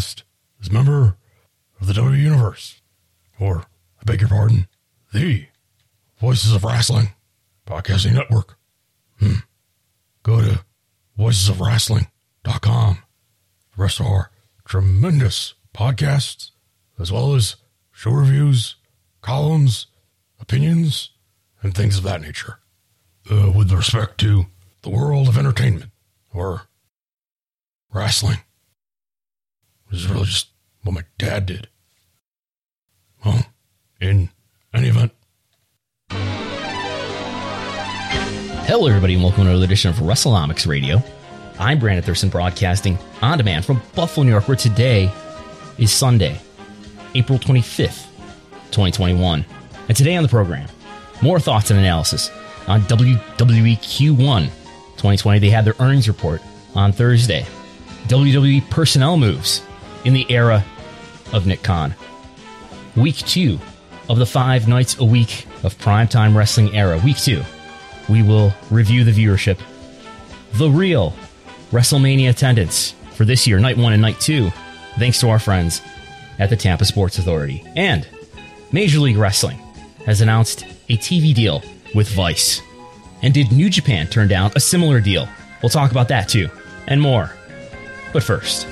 podcast is a member of the W Universe, or, I beg your pardon, the Voices of Wrestling Podcasting Network. Hmm. Go to voicesofwrestling.com. The rest of our tremendous podcasts, as well as show reviews, columns, opinions, and things of that nature. Uh, with respect to the world of entertainment, or wrestling. This is really just what my dad did. Well, in any event, Hello, everybody, and welcome to another edition of WrestleNomics Radio. I'm Brandon Thurston, broadcasting on demand from Buffalo, New York, where today is Sunday, April 25th, 2021. And today on the program, more thoughts and analysis on WWE Q1 2020. They had their earnings report on Thursday. WWE personnel moves in the era of Nick Khan. Week two of the five nights a week of primetime wrestling era. Week two we will review the viewership, the real WrestleMania attendance for this year, night one and night two, thanks to our friends at the Tampa Sports Authority. And Major League Wrestling has announced a TV deal with Vice. And did New Japan turn down a similar deal? We'll talk about that too, and more. But first,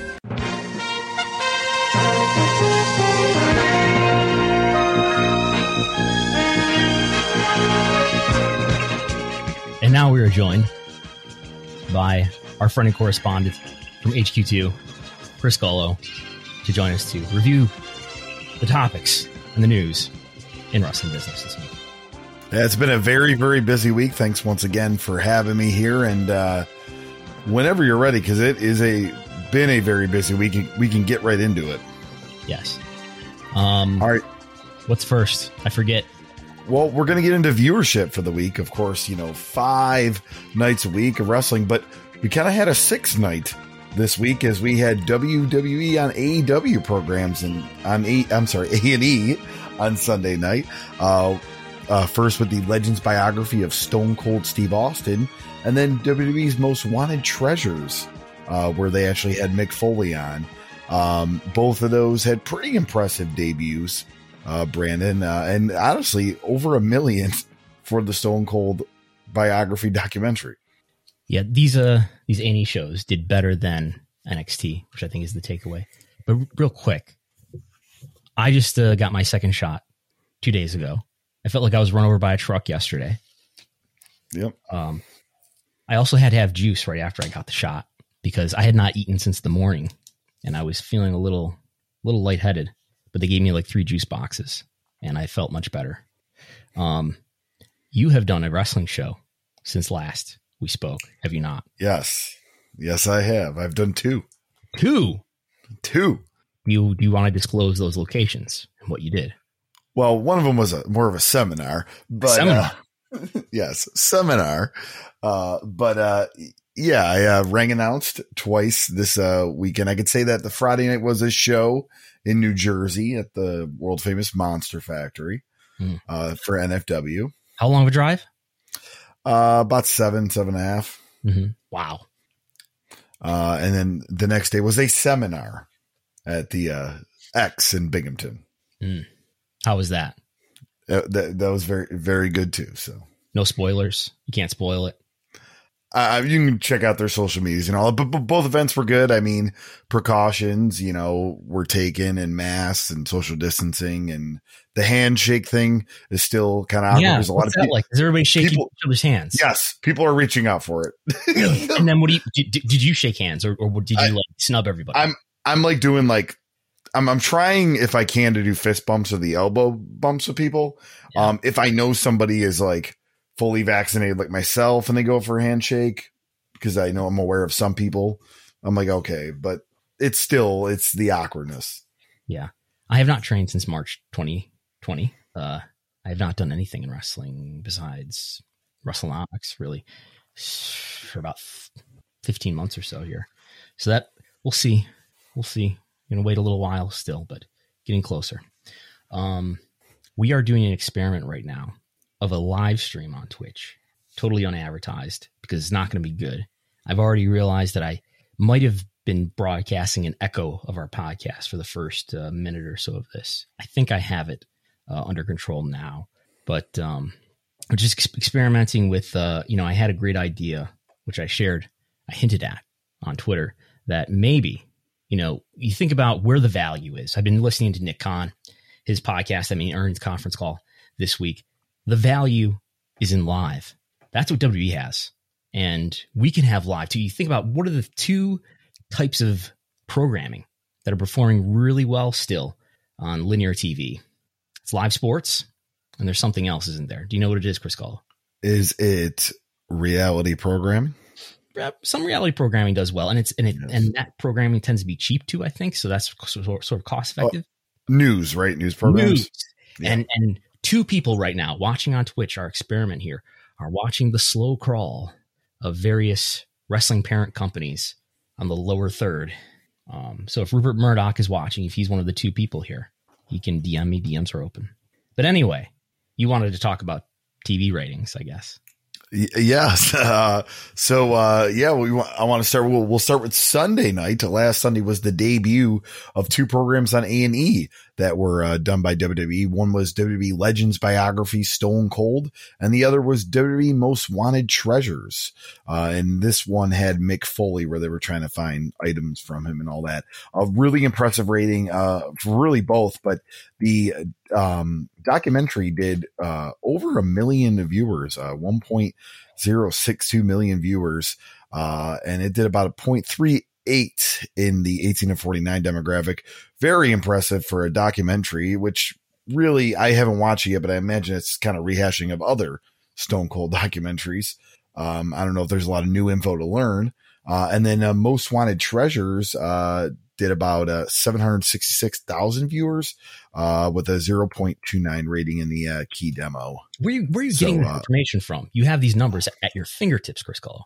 And now we are joined by our friend and correspondent from HQ2, Chris Gullo, to join us to review the topics and the news in wrestling business this week. It's been a very, very busy week. Thanks once again for having me here. And uh, whenever you're ready, because it is a been a very busy week, we can get right into it. Yes. Um, All right. what's first? I forget. Well, we're going to get into viewership for the week. Of course, you know, five nights a week of wrestling, but we kind of had a six night this week as we had WWE on AEW programs and on A. I'm sorry, A and E on Sunday night. Uh, uh, first with the Legends biography of Stone Cold Steve Austin, and then WWE's Most Wanted Treasures, uh, where they actually had Mick Foley on. Um, both of those had pretty impressive debuts uh, Brandon, uh, and honestly, over a million for the Stone Cold biography documentary. Yeah, these uh these A&E shows did better than NXT, which I think is the takeaway. But real quick, I just uh, got my second shot two days ago. I felt like I was run over by a truck yesterday. Yep. Um, I also had to have juice right after I got the shot because I had not eaten since the morning, and I was feeling a little, little lightheaded. But they gave me like three juice boxes, and I felt much better. Um, you have done a wrestling show since last we spoke, have you not? Yes. Yes, I have. I've done two. Two. Two. Do you do you want to disclose those locations and what you did? Well, one of them was a more of a seminar, but Seminar. uh, yes, seminar. Uh, but uh, yeah, I uh, rang announced twice this uh, weekend. I could say that the Friday night was a show in New Jersey at the world famous Monster Factory Hmm. uh, for NFW. How long of a drive? Uh, about seven, seven and a half. Mm-hmm. Wow. Uh, and then the next day was a seminar at the uh, X in Binghamton. How was that? Uh, that, that was very, very good too. So No spoilers. You can't spoil it. Uh, you can check out their social medias and all, but, but both events were good. I mean, precautions, you know, were taken and masks and social distancing and the handshake thing is still kind of awkward. yeah. There's a lot of people. like? Is everybody shaking people- each other's hands? Yes, people are reaching out for it. And then what do you did, did you shake hands or, or did you I- like snub everybody? I'm I'm like doing like I'm I'm trying if I can to do fist bumps or the elbow bumps with people. Yeah. Um, if I know somebody is like fully vaccinated like myself and they go for a handshake because I know I'm aware of some people, I'm like okay, but it's still it's the awkwardness. yeah. I have not trained since March 2020. Uh, I have not done anything in wrestling besides WrestleNomics really for about 15 months or so here. So that we'll see. We'll see. Gonna wait a little while still, but getting closer. Um, we are doing an experiment right now of a live stream on Twitch, totally unadvertised because it's not going to be good. I've already realized that I might have been broadcasting an echo of our podcast for the first uh, minute or so of this. I think I have it uh, under control now, but um, I'm just ex- experimenting with. Uh, you know, I had a great idea which I shared, I hinted at on Twitter that maybe you know you think about where the value is. I've been listening to Nick Khan, his podcast. I mean, earnings conference call this week. The value is in live. That's what WWE has and we can have live too. You think about what are the two types of programming that are performing really well still on linear TV? It's live sports, and there's something else, isn't there? Do you know what it is, Chris Call? Is it reality programming? Uh, some reality programming does well, and it's and it yes. and that programming tends to be cheap too. I think so. That's sort of cost effective. News, right? News programs. News. Yeah. And and two people right now watching on Twitch, our experiment here, are watching the slow crawl of various wrestling parent companies on the lower third. Um, so if Rupert Murdoch is watching, if he's one of the two people here, he can DM me. DMs are open. But anyway, you wanted to talk about TV ratings, I guess. Yes. Uh, so, uh, yeah, we want, I want to start. We'll, we'll start with Sunday night. Last Sunday was the debut of two programs on A and E that were uh, done by WWE. One was WWE Legends biography Stone Cold, and the other was WWE Most Wanted Treasures. Uh, and this one had Mick Foley, where they were trying to find items from him and all that. A really impressive rating, uh, really both. But the um, documentary did uh, over a million viewers, uh, 1.062 million viewers, uh, and it did about a 0.38 in the 18 to 49 demographic. Very impressive for a documentary, which really I haven't watched yet, but I imagine it's kind of rehashing of other Stone Cold documentaries. Um, I don't know if there's a lot of new info to learn. Uh, and then uh, Most Wanted Treasures uh, did about uh, 766,000 viewers uh, with a 0.29 rating in the uh, key demo. Where, you, where are you so, getting uh, information from? You have these numbers at your fingertips, Chris Gullo.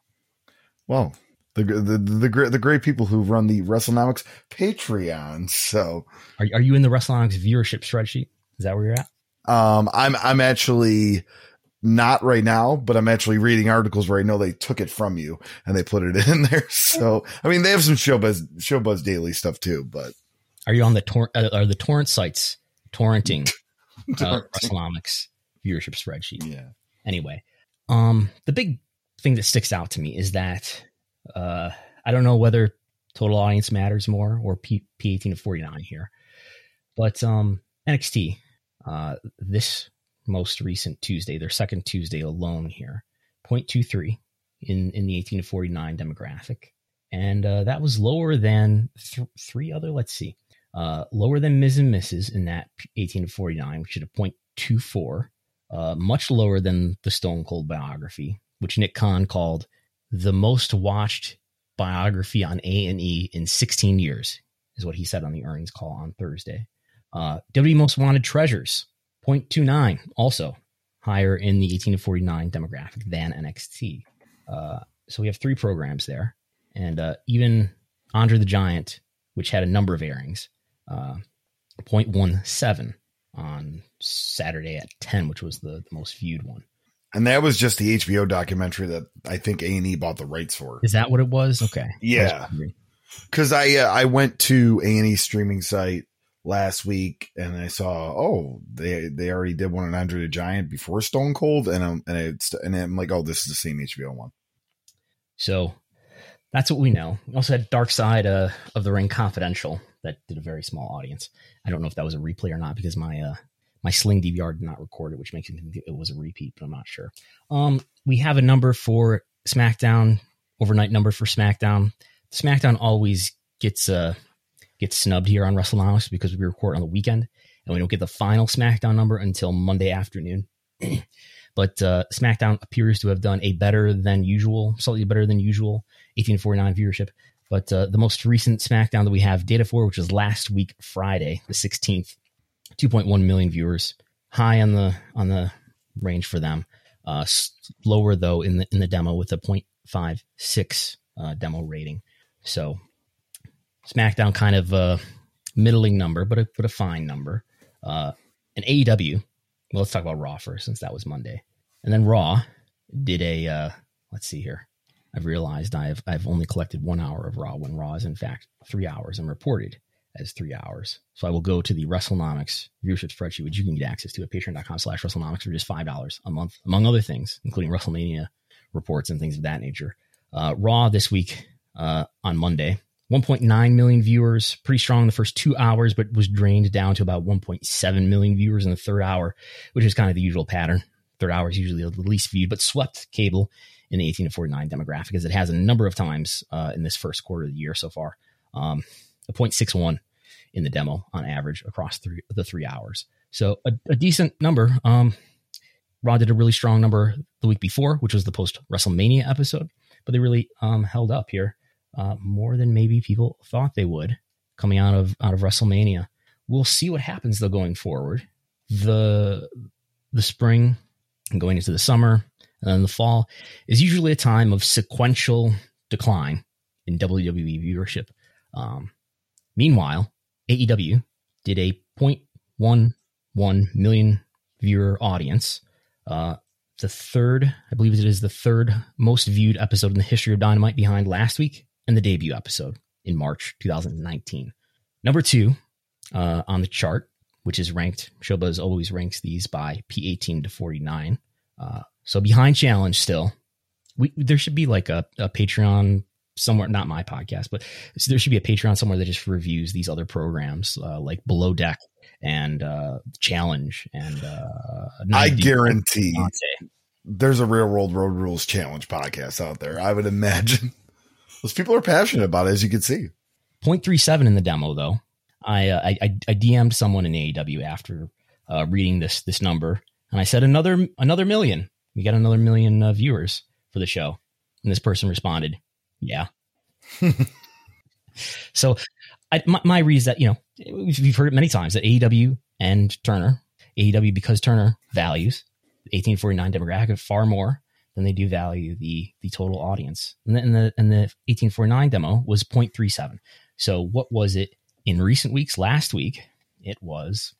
Well, the, the the great the great people who run the WrestleNomics Patreon. So, are are you in the WrestleNomics viewership spreadsheet? Is that where you're at? Um, I'm I'm actually not right now, but I'm actually reading articles where I know they took it from you and they put it in there. So, I mean, they have some Showbuzz, Showbuzz Daily stuff too, but. Are you on the tor- uh, are the torrent sites torrenting, uh, WrestleNomics viewership spreadsheet? Yeah. Anyway, um, the big thing that sticks out to me is that, uh, I don't know whether total audience matters more or P, P18 to 49 here, but, um, NXT, uh, this most recent Tuesday, their second Tuesday alone here, 0.23 in, in the 18 to 49 demographic. And uh, that was lower than th- three other, let's see, uh, lower than Miz and Mrs. in that 18 to 49, which is a 0.24, uh, much lower than the Stone Cold biography, which Nick Khan called the most watched biography on A&E in 16 years, is what he said on the earnings call on Thursday. Uh, W Most Wanted Treasures, 0.29, also higher in the 18 to 49 demographic than NXT. Uh, so we have three programs there. And uh, even Andre the Giant, which had a number of airings, uh, 0.17 on Saturday at 10, which was the, the most viewed one. And that was just the HBO documentary that I think A and E bought the rights for. Is that what it was? Okay. Yeah. Because I uh, I went to A and E streaming site last week and I saw, oh, they they already did one on Andre the Giant before Stone Cold, and I'm and it's and I'm like, oh, this is the same HBO one. So that's what we know. We also had Dark Side uh, of the Ring Confidential that did a very small audience. I don't know if that was a replay or not because my uh, my Sling DVR did not record it, which makes me think it was a repeat, but I'm not sure. Um, we have a number for SmackDown overnight number for SmackDown. SmackDown always gets uh gets snubbed here on WrestleNomics because we record on the weekend and we don't get the final SmackDown number until Monday afternoon. but uh, SmackDown appears to have done a better than usual, slightly better than usual 1849 viewership. But uh, the most recent SmackDown that we have data for, which was last week Friday, the 16th, 2.1 million viewers, high on the on the range for them. Uh, lower though in the in the demo with a 0.56 uh, demo rating. So SmackDown kind of a middling number, but a, but a fine number. Uh, and AEW, well, let's talk about Raw first since that was Monday. And then Raw did a, uh, let's see here, I've realized I've I've only collected one hour of Raw when Raw is in fact three hours and reported as three hours. So I will go to the WrestleNomics viewership spreadsheet, which you can get access to at patreon.com slash WrestleNomics for just $5 a month, among other things, including WrestleMania reports and things of that nature. Uh, Raw this week uh, on Monday, 1.9 million viewers, pretty strong in the first two hours, but was drained down to about 1.7 million viewers in the third hour, which is kind of the usual pattern. Third hour is usually the least viewed, but swept cable in the 18 to 49 demographic as it has a number of times uh, in this first quarter of the year so far. Um, a 0.61 in the demo on average across three, the three hours. So a, a decent number. Um, Raw did a really strong number the week before, which was the post WrestleMania episode, but they really um, held up here uh, more than maybe people thought they would coming out of out of WrestleMania. We'll see what happens though going forward. The the spring and going into the summer and then the fall is usually a time of sequential decline in WWE viewership. Um, meanwhile, AEW did a 0.11 million viewer audience. Uh, the third, I believe it is the third most viewed episode in the history of Dynamite behind last week and the debut episode in March 2019. Number two uh, on the chart, which is ranked, Showbuzz always ranks these by P18 to 49. Uh, so behind challenge still. We, there should be like a, a Patreon somewhere, not my podcast, but there should be a Patreon somewhere that just reviews these other programs uh, like Below Deck and uh, Challenge and uh, I guarantee there's a Real World Road Rules Challenge podcast out there. I would imagine those people are passionate about it, as you can see. 0.37 in the demo, though. I, uh, I, I DM'd someone in AEW after uh, reading this this number, and I said another another million. We got another million uh, viewers for the show, and this person responded, yeah. so I, my, my read is that, you know, we've heard it many times that AEW and Turner, AEW because Turner values 1849 demographic far more than they do value the the total audience. And the, and the, and the 1849 demo was 0.37. So what was it in recent weeks? Last week, it was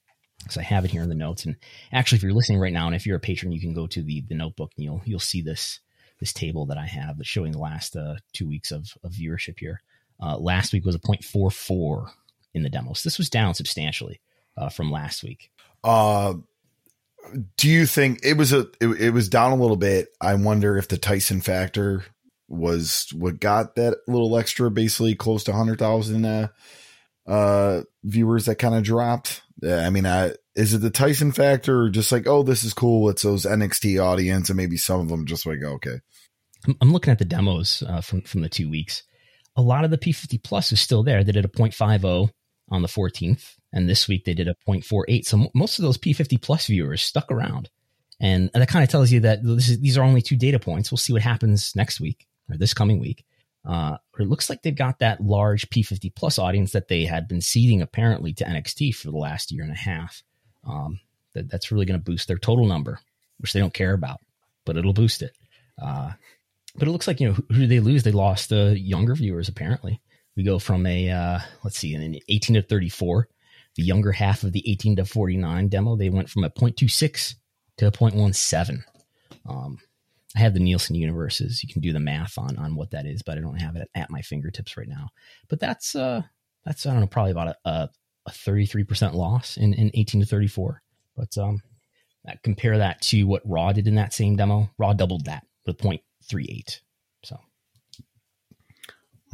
because I have it here in the notes. And actually, if you're listening right now, and if you're a patron, you can go to the the notebook and you'll you'll see this this table that I have that's showing the last uh, two weeks of, of viewership here. Uh, last week was a 0.44 in the demos. This was down substantially uh, from last week. Do you think it was a it, it, was down a little bit? I wonder if the Tyson factor was what got that little extra, basically close to hundred thousand uh, uh, viewers that kind of dropped. I mean, I, is it the Tyson factor or just like, oh, this is cool? It's those NXT audience, and maybe some of them just like, okay. I'm looking at the demos uh, from from the two weeks. A lot of the P50 plus is still there. They did a 0.50 on the 14th, and this week they did a 0.48. So most of those P50 plus viewers stuck around, and, and that kind of tells you that is, these are only two data points. We'll see what happens next week or this coming week. Uh, it looks like they've got that large P50 plus audience that they had been seeding apparently to NXT for the last year and a half. Um, that, that's really going to boost their total number, which they don't care about, but it'll boost it. Uh, but it looks like you know who, who did they lose? They lost the uh, younger viewers. Apparently, we go from a uh, let's see, an 18 to 34, the younger half of the 18 to 49 demo. They went from a 0.26 to a 0.17. Um, I have the Nielsen universes. You can do the math on on what that is, but I don't have it at my fingertips right now. But that's uh that's I don't know probably about a a thirty three percent loss in in eighteen to thirty four. But um, compare that to what Raw did in that same demo. Raw doubled that with point three eight. So,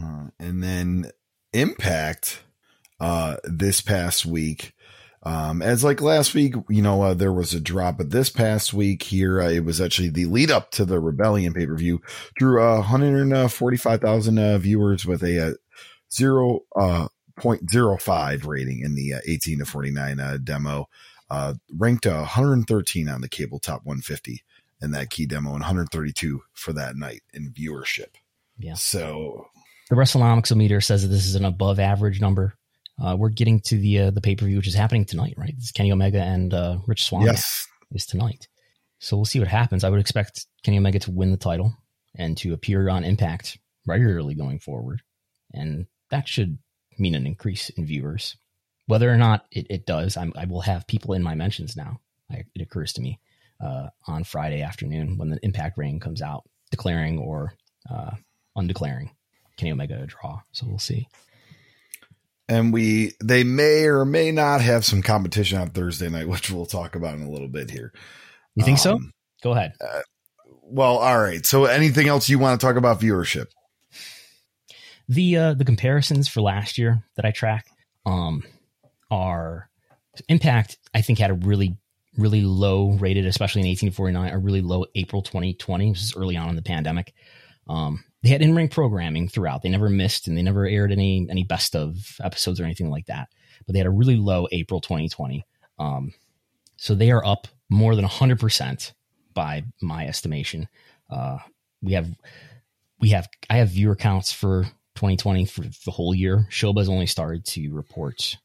uh, and then Impact uh this past week um, as like last week, you know, uh, there was a drop, but this past week here, uh, it was actually the lead up to the Rebellion pay per view, drew uh, 145,000 uh, viewers with a uh, zero uh, 0.05 rating in the uh, 18 to 49 uh, demo, uh, ranked uh, 113 on the cable top 150 in that key demo and 132 for that night in viewership. Yeah. So the WrestleNomics meter says that this is an above average number uh, we're getting to the uh, the pay per view, which is happening tonight, right? It's Kenny Omega and uh, Rich Swann. Yes, is tonight. So we'll see what happens. I would expect Kenny Omega to win the title and to appear on Impact regularly going forward, and that should mean an increase in viewers. Whether or not it, it does, I'm, i will have people in my mentions now. I, it occurs to me uh, on Friday afternoon when the Impact rating comes out, declaring or uh, undeclaring Kenny Omega a draw. So we'll see. And we they may or may not have some competition on Thursday night, which we'll talk about in a little bit here. You think so? Um, Go ahead. Well, all right. So anything else you want to talk about viewership? the uh, the comparisons for last year that I track um, are Impact. I think had a really really low rated, especially in 1849, a really low April 2020, which is early on in the pandemic. Um, they had in ring programming throughout. They never missed and they never aired any any best of episodes or anything like that. But they had a really low April 2020. Um, so they are up more than 100 percent by my estimation. Uh, we have we have I have viewer counts for 2020 for the whole year. Showbuzz has only started to report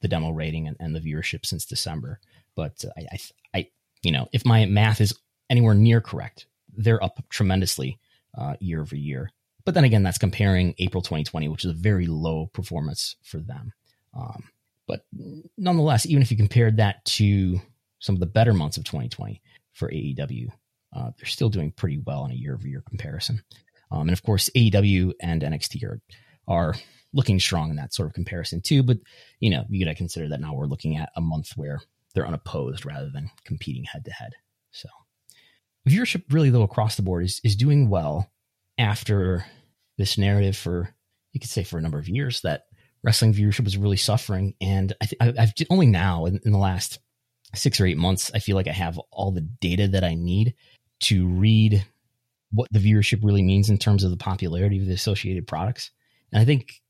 the demo rating and, and the viewership since December. But I, I, I, you know, if my math is anywhere near correct, they're up tremendously uh, year over year. But then again, that's comparing April 2020, which is a very low performance for them. Um, but nonetheless, even if you compared that to some of the better months of 2020 for AEW, uh, they're still doing pretty well in a year over year comparison. Um, and of course, AEW and NXT are, are looking strong in that sort of comparison too. But, you know, you got to consider that now we're looking at a month where they're unopposed rather than competing head to head. So viewership really though across the board is, is doing well after this narrative for, you could say for a number of years that wrestling viewership was really suffering. And I th- I've only now in, in the last six or eight months, I feel like I have all the data that I need to read what the viewership really means in terms of the popularity of the associated products. And I think,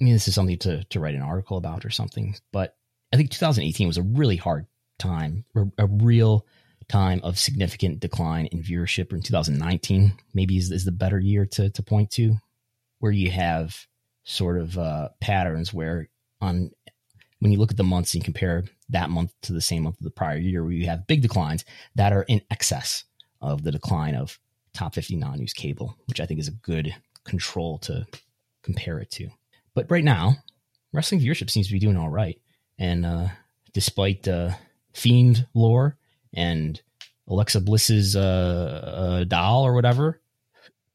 I mean, this is something to, to write an article about or something, but I think 2018 was a really hard time, a real time of significant decline in viewership. In 2019, maybe is, is the better year to, to point to, where you have sort of uh, patterns where on when you look at the months and compare that month to the same month of the prior year, where you have big declines that are in excess of the decline of top 50 non news cable, which I think is a good control to compare it to. But right now, wrestling viewership seems to be doing all right. And uh, despite uh, Fiend lore and Alexa Bliss's uh, uh, doll or whatever,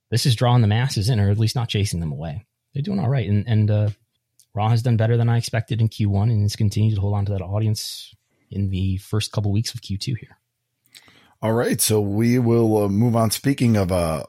this is drawing the masses in, or at least not chasing them away. They're doing all right. And, and uh, Raw has done better than I expected in Q1 and has continued to hold on to that audience in the first couple weeks of Q2 here. All right, so we will uh, move on. Speaking of uh,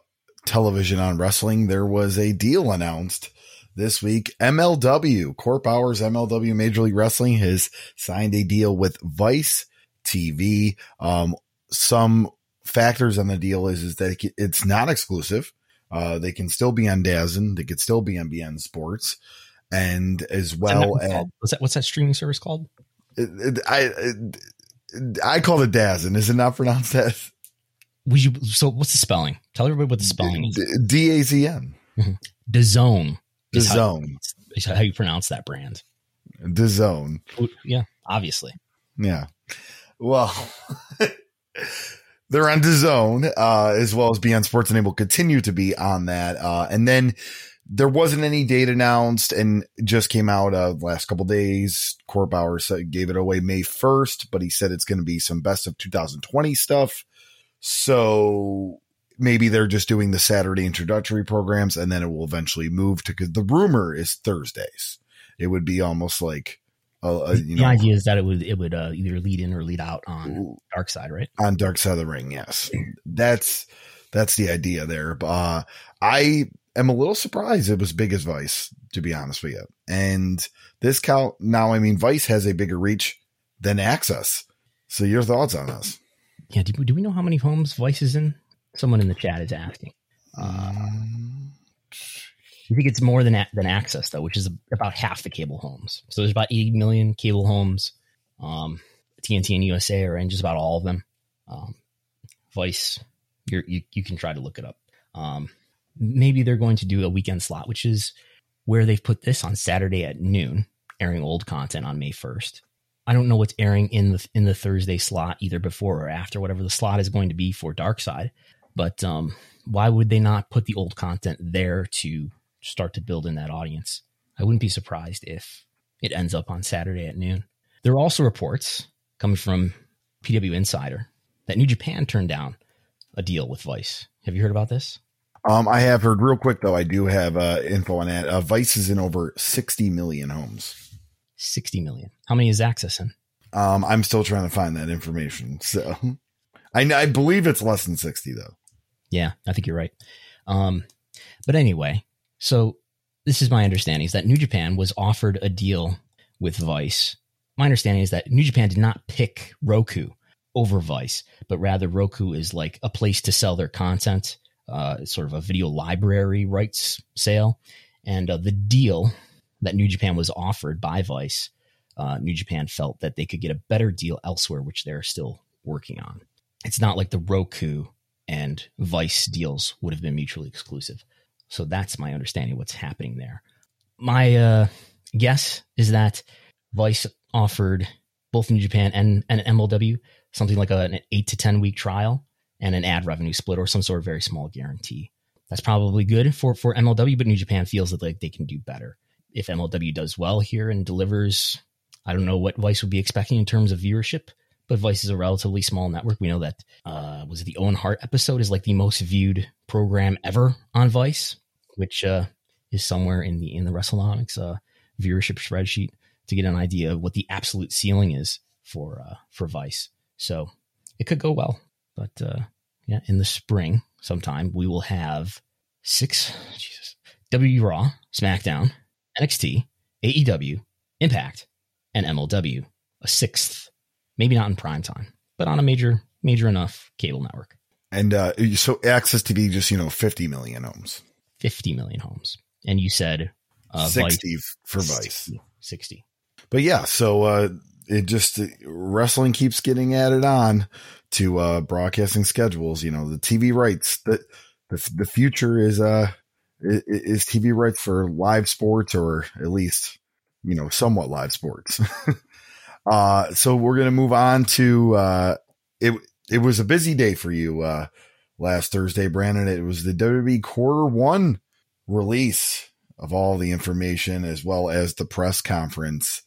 television on wrestling, there was a deal announced this week. MLW, Court Bauer's MLW Major League Wrestling has signed a deal with Vice TV. Um, some factors on the deal is, is that it's not exclusive. Uh, they can still be on DAZN. They could still be on beIN Sports. And as well as what's that, what's that streaming service called? It, it, I, it, I call it Dazn. Is it not pronounced that? Would you? So what's the spelling? Tell everybody what the spelling is. D A Z N. Mm-hmm. DAZN. DAZN. Is how you pronounce that brand. DAZN. Yeah, obviously. Yeah. Well, they're on DAZN, uh, as well as beIN Sports, and they will continue to be on that. Uh, and then there wasn't any date announced and just came out uh last couple days. Court Bauer said, gave it away May 1st, but he said it's going to be some best of 2020 stuff. So maybe they're just doing the Saturday introductory programs and then it will eventually move to, cause the rumor is Thursdays. It would be almost like, uh, you the know, idea is that it would, it would uh, either lead in or lead out on dark side, right? On dark side of the ring. Yes. That's, that's the idea there. Uh, I am a little surprised it was big as Vice, to be honest with you. And this count now, I mean, Vice has a bigger reach than Access. So your thoughts on this? Yeah, do, do we know how many homes Vice is in? Someone in the chat is asking. Uh, you think it's more than than Access though, which is about half the cable homes. So there's about 80 million cable homes. Um, TNT and USA are in just about all of them. Um, Vice, you you can try to look it up. Um, maybe they're going to do a weekend slot, which is where they've put this on Saturday at noon, airing old content on May 1st. I don't know what's airing in the in the Thursday slot either before or after whatever the slot is going to be for Dark Side. But um, why would they not put the old content there to start to build in that audience? I wouldn't be surprised if it ends up on Saturday at noon. There are also reports coming from PW Insider that New Japan turned down a deal with Vice. Have you heard about this? Um, I have heard real quick though. I do have uh, info on that. Uh, Vice is in over 60 million homes. 60 million. How many is Access in? Um, I'm still trying to find that information. So I, I believe it's less than 60 though. Yeah, I think you're right. Um, but anyway, so this is my understanding is that New Japan was offered a deal with Vice. My understanding is that New Japan did not pick Roku over Vice, but rather Roku is like a place to sell their content, uh, sort of a video library rights sale. And uh, the deal that New Japan was offered by Vice, uh, New Japan felt that they could get a better deal elsewhere, which they're still working on. It's not like the Roku and Vice deals would have been mutually exclusive. So that's my understanding of what's happening there. My uh, guess is that Vice offered both New Japan and, and MLW something like a, an eight to 10 week trial and an ad revenue split or some sort of very small guarantee. That's probably good for, for MLW, but New Japan feels that like they can do better. If MLW does well here and delivers, I don't know what Vice would be expecting in terms of viewership, but Vice is a relatively small network. We know that uh, was the Owen Hart episode is like the most viewed program ever on Vice, which uh, is somewhere in the in the WrestleNomics uh, viewership spreadsheet to get an idea of what the absolute ceiling is for uh, for Vice. So it could go well, but uh, yeah, in the spring sometime we will have six Jesus W Raw, SmackDown, NXT, AEW, Impact, and MLW. A sixth maybe not in prime time, but on a major, major enough cable network. And uh, so Access TV just, you know, 50 million homes. 50 million homes. And you said uh, 60 Vice, for Vice. 60, 60. But yeah, so uh, it just, uh, wrestling keeps getting added on to uh, broadcasting schedules. You know, the TV rights, the, the, the future is, uh, is TV rights for live sports or at least, you know, somewhat live sports. Uh, so we're going to move on to, uh, it, it was a busy day for you, uh, last Thursday, Brandon. It was the WWE quarter one release of all the information as well as the press conference.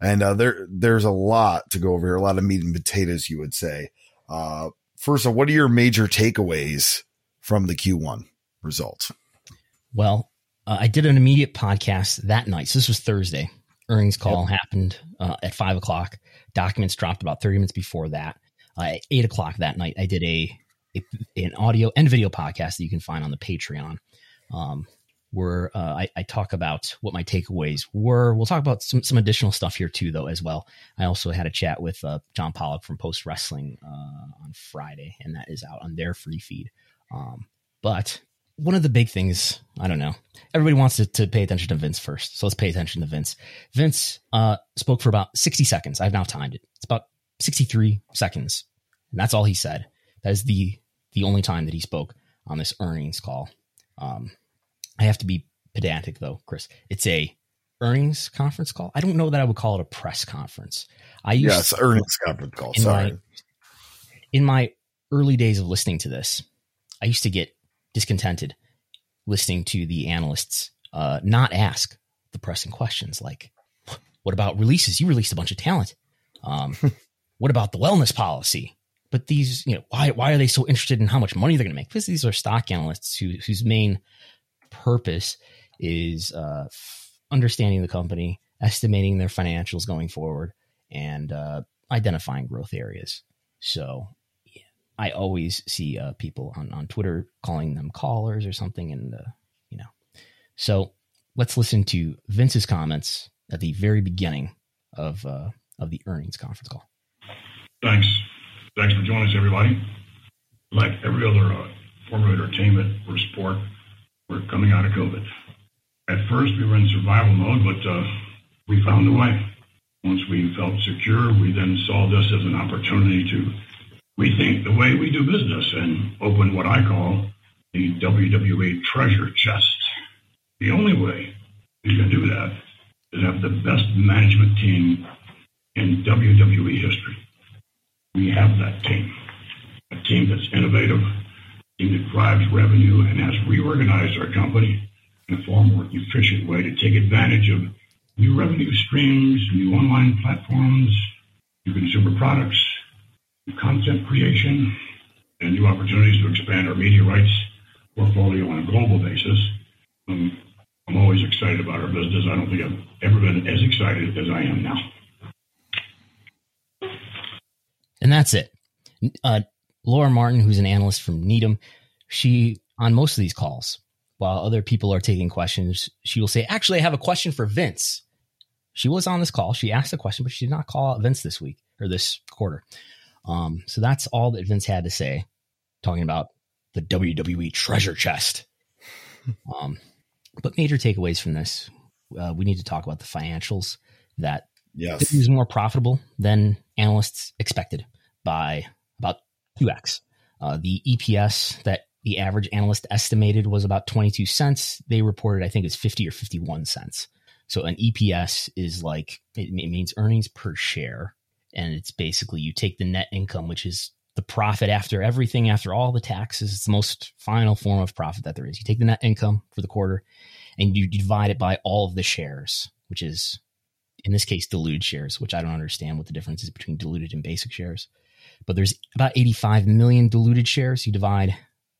And, uh, there, there's a lot to go over here, a lot of meat and potatoes, you would say. Uh, first of all, what are your major takeaways from the Q1 results? Well, uh, I did an immediate podcast that night. So this was Thursday earnings call yep. happened uh, at five o'clock. Documents dropped about 30 minutes before that. Uh, at eight o'clock that night, I did a, a, an audio and video podcast that you can find on the Patreon. Um, where uh, I, I, talk about what my takeaways were. We'll talk about some, some additional stuff here too, though, as well. I also had a chat with uh, John Pollock from Post Wrestling uh, on Friday, and that is out on their free feed. Um, but one of the big things, I don't know, everybody wants to, to pay attention to Vince first. So let's pay attention to Vince. Vince uh, spoke for about 60 seconds. I've now timed it. It's about 63 seconds. And that's all he said. That is the the only time that he spoke on this earnings call. Um, I have to be pedantic though, Chris. It's a earnings conference call. I don't know that I would call it a press conference. I used yes, earnings conference call. In Sorry. My, in my early days of listening to this, I used to get discontented listening to the analysts uh, not ask the pressing questions like, what about releases? You released a bunch of talent. Um, what about the wellness policy? But these, you know, why why are they so interested in how much money they're going to make? Because these are stock analysts who, whose main purpose is uh, understanding the company, estimating their financials going forward, and uh, identifying growth areas. So I always see uh, people on, on Twitter calling them callers or something, and uh, you know. So let's listen to Vince's comments at the very beginning of uh, of the earnings conference call. Thanks, thanks for joining us, everybody. Like every other uh, form of entertainment or sport, we're coming out of COVID. At first, we were in survival mode, but uh, we found a way. Once we felt secure, we then saw this as an opportunity to rethink the way we do business and open what I call the WWE treasure chest. The only way you can do that is have the best management team in WWE history. We have that team, a team that's innovative, a team that drives revenue and has reorganized our company in a far more efficient way to take advantage of new revenue streams, new online platforms, new consumer products, new content creation and new opportunities to expand our media rights portfolio on a global basis. Um, I'm always excited about our business. I don't think I've ever been as excited as I am now. And that's it. Uh, Laura Martin, who's an analyst from Needham, she on most of these calls, while other people are taking questions, she will say, "Actually, I have a question for Vince." She was on this call. She asked a question, but she did not call out Vince this week or this quarter. Um, so that's all that Vince had to say, talking about the WWE treasure chest. Um, but major takeaways from this, uh, we need to talk about the financials that Yes. it was more profitable than analysts expected by about 2x. Uh, the EPS that the average analyst estimated was about 22 cents. They reported, I think it's 50 or 51 cents. So an EPS is like, it, it means earnings per share. And it's basically you take the net income, which is the profit after everything, after all the taxes. It's the most final form of profit that there is. You take the net income for the quarter and you divide it by all of the shares, which is in this case diluted shares, which I don't understand what the difference is between diluted and basic shares. But there's about 85 million diluted shares. You divide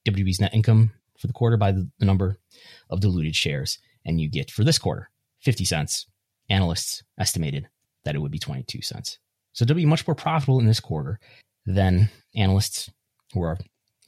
WWE's net income for the quarter by the, the number of diluted shares, and you get for this quarter 50 cents. Analysts estimated that it would be 22 cents. So W much more profitable in this quarter than analysts who are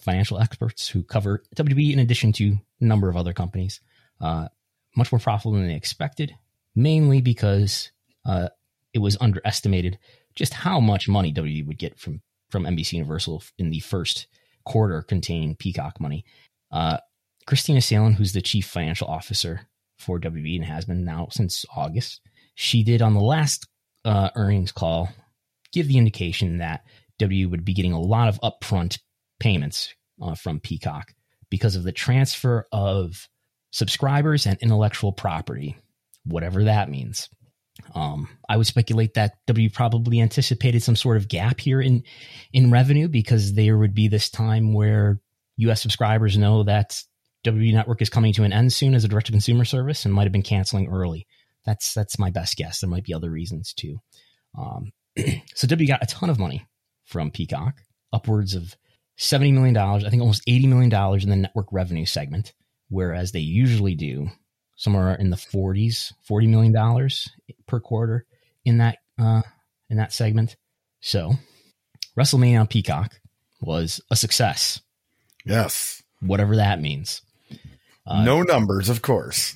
financial experts who cover WWE in addition to a number of other companies. Uh, much more profitable than they expected, mainly because uh, it was underestimated just how much money WWE would get from from NBC Universal in the first quarter containing Peacock money. Uh, Kristina Salen, who's the chief financial officer for WB and has been now since August, she did on the last uh, earnings call give the indication that W would be getting a lot of upfront payments uh, from Peacock because of the transfer of subscribers and intellectual property, whatever that means. Um, I would speculate that W probably anticipated some sort of gap here in in revenue because there would be this time where U.S. subscribers know that W Network is coming to an end soon as a direct to consumer service and might have been canceling early. That's that's my best guess. There might be other reasons too. Um, so W got a ton of money from Peacock, upwards of seventy million dollars. I think almost eighty million dollars in the network revenue segment, whereas they usually do somewhere in the 40s, 40 million dollars per quarter in that uh, in that segment. So, WrestleMania on Peacock was a success, Yes. whatever that means. Uh, no numbers, of course.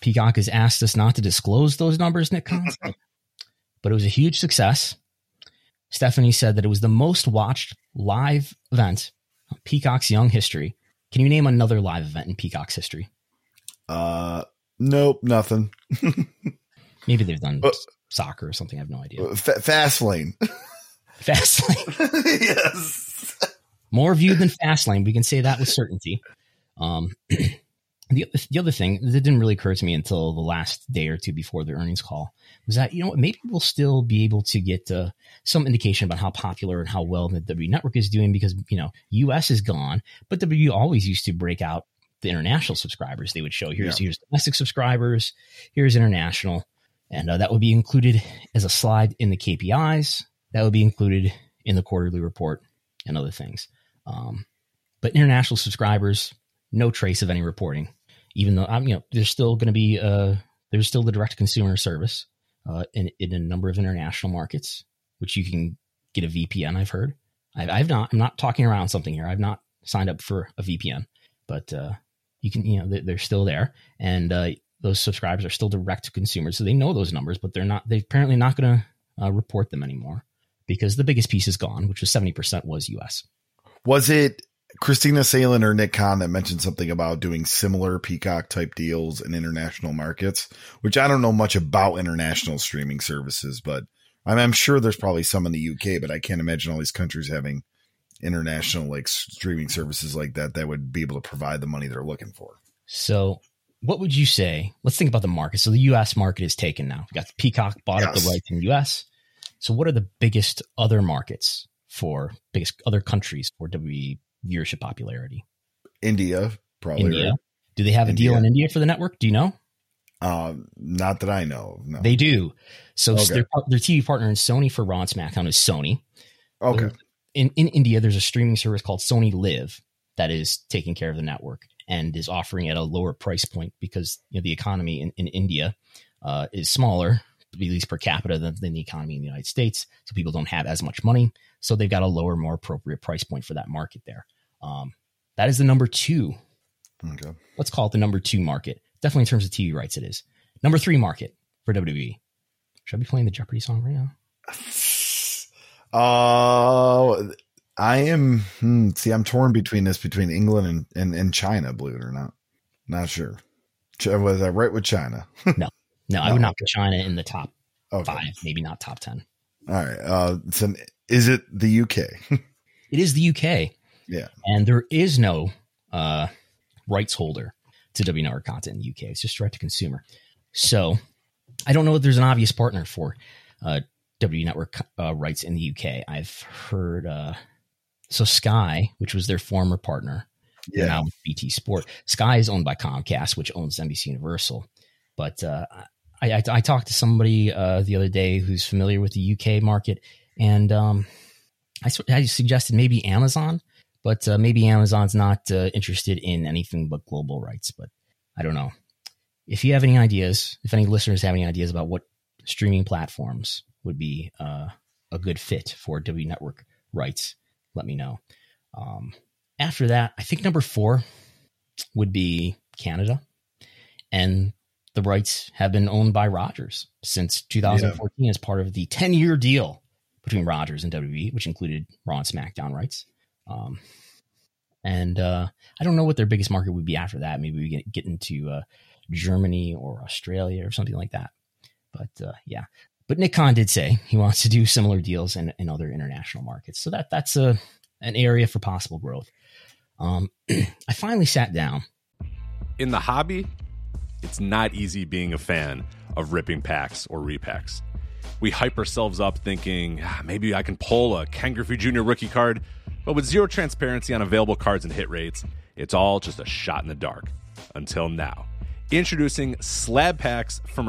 Peacock has asked us not to disclose those numbers, Nick but it was a huge success. Stephanie said that it was the most watched live event of Peacock's young history. Can you name another live event in Peacock's history? Uh, nope, nothing. Maybe they've done Uh, soccer or something. I have no idea. F- Fastlane. Fastlane, yes. more viewed than Fastlane. We can say that with certainty. Um, the the other thing that didn't really occur to me until the last day or two before the earnings call was that you know maybe we'll still be able to get uh, some indication about how popular and how well the W Network is doing because you know US is gone, but W always used to break out the international subscribers. They would show here's here's domestic subscribers, here's international, and uh, that would be included as a slide in the KPIs. That would be included in the quarterly report and other things. Um, but international subscribers, no trace of any reporting. Even though I'm, you know, there's still going to be uh, there's still the direct consumer service uh, in in a number of international markets, which you can get a VPN. I've heard. I've, I've not. I'm not talking around something here. I've not signed up for a VPN, but uh, you can. You know, they're, still there, and uh, those subscribers are still direct to consumers, so they know those numbers, but they're not. They're apparently not going to uh, report them anymore because the biggest piece is gone, which was seventy percent was US. Was it Kristina Salen or Nick Khan that mentioned something about doing similar Peacock type deals in international markets? Which I don't know much about international streaming services, but I'm, I'm sure there's probably some in the UK, but I can't imagine all these countries having international like streaming services like that that would be able to provide the money they're looking for. So, what would you say? Let's think about the market. So, the US market is taken now. We got Peacock bought up the rights in the US. So, what are the biggest other markets for biggest other countries for WWE viewership popularity? India, probably. India. right? Do they have a deal in India for the network? Do you know? Um, not that I know. of, No. They do. So, Okay. their, their TV partner in Sony for Raw and SmackDown is Sony. okay. In, in India, there's a streaming service called SonyLIV. that is taking care of the network and is offering at a lower price point because you know, the economy in, in India uh, is smaller, at least per capita, than, than the economy in the United States. So people don't have as much money. So they've got a lower, more appropriate price point for that market there. Um, that is the number two. Okay. Let's call it the number two market. Definitely in terms of TV rights, it is. Number three market for WWE. Should I be playing the Jeopardy song right now? Uh, I am. Hmm, see, I'm torn between this between England and, and, and China. Believe it or not, not sure. Ch- Was I right with China? No, no, I would not put China in the top Okay. five, maybe not top 10. All right. Uh, so is it the UK? It is the UK. Yeah. And there is no uh, rights holder to W Network content in the UK. It's just direct to consumer. So I don't know if there's an obvious partner for uh, W Network uh, rights in the UK. I've heard. Uh, so Sky, which was their former partner, they're now with BT Sport. Sky is owned by Comcast, which owns NBC Universal. But uh, I, I, I talked to somebody uh, the other day who's familiar with the UK market, and um, I, I suggested maybe Amazon, but uh, maybe Amazon's not uh, interested in anything but global rights. But I don't know. If you have any ideas, if any listeners have any ideas about what streaming platforms would be uh, a good fit for W Network rights, let me know. Um, after that, I think number four would be Canada. And the rights have been owned by Rogers since 2014 as part of the 10 year deal between Rogers and WWE, which included Raw and SmackDown rights. Um, and uh, I don't know what their biggest market would be after that. Maybe we get, get into uh, Germany or Australia or something like that. But uh, yeah. But Nick Khan did say he wants to do similar deals in, in other international markets. So that that's a an area for possible growth. Um, I finally sat down. In the hobby, it's not easy being a fan of ripping packs or repacks. We hype ourselves up thinking "Ah, maybe I can pull a Ken Griffey Jr. rookie card, but with zero transparency on available cards and hit rates, it's all just a shot in the dark. Until now. Introducing Slab Packs from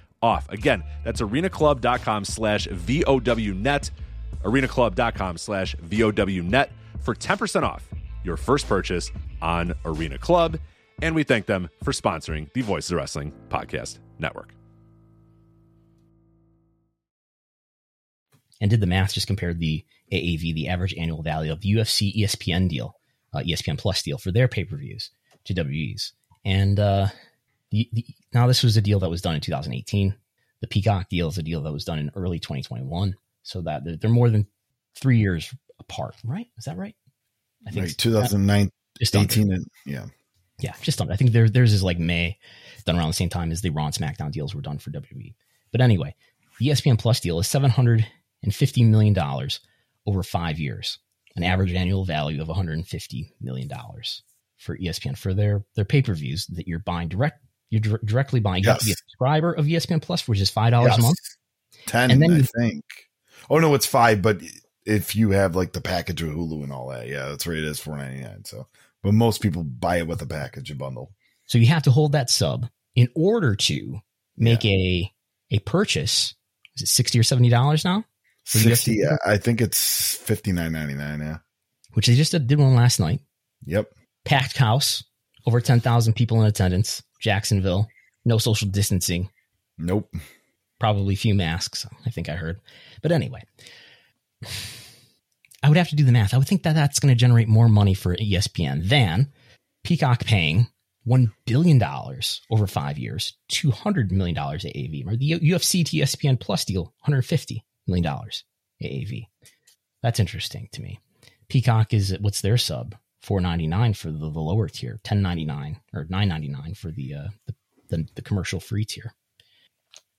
off. Again, that's arenaclub.com slash VOWnet. arenaclub.com slash VOWnet for 10% off your first purchase on Arena Club. And we thank them for sponsoring the Voices of Wrestling Podcast Network. and did the math, just compared the AAV, the average annual value of the UFC ESPN deal, uh, ESPN Plus deal for their pay per views to WE's. And uh, the, the, now this was a deal that was done in 2018. the Peacock deal is a deal that was done in early 2021, so that they're more than three years apart. Right? Is that right? I think right, 2009, just 18, and yeah, yeah, just under. I think there, theirs is like May, done around the same time as the Raw and SmackDown deals were done for WWE. But anyway, the ESPN Plus deal is 750 million dollars over five years, an average annual value of 150 million dollars for ESPN for their their pay per views that you're buying direct. You're directly buying. You yes. have to be a subscriber of ESPN Plus, which is five dollars yes. a month. Ten, and then I you, think. Oh no, it's five. But if you have like the package of Hulu and all that, yeah, that's right. It is four ninety nine. So, but most people buy it with a package, a bundle. So you have to hold that sub in order to make yeah. a a purchase. Is it sixty or seventy dollars now? Sixty. Yeah, I think it's fifty nine ninety nine. Yeah, which they just did one last night. Yep packed house, over 10,000 people in attendance, Jacksonville, no social distancing. Nope. Probably few masks, I think I heard. But anyway, I would have to do the math. I would think that that's going to generate more money for ESPN than Peacock paying $1 billion over five years, $200 million AAV, or the UFC to ESPN Plus deal, $150 million AAV. That's interesting to me. Peacock is, what's their sub? Four ninety nine for the, the lower tier, ten ninety nine or nine ninety nine for the, uh, the, the the commercial free tier.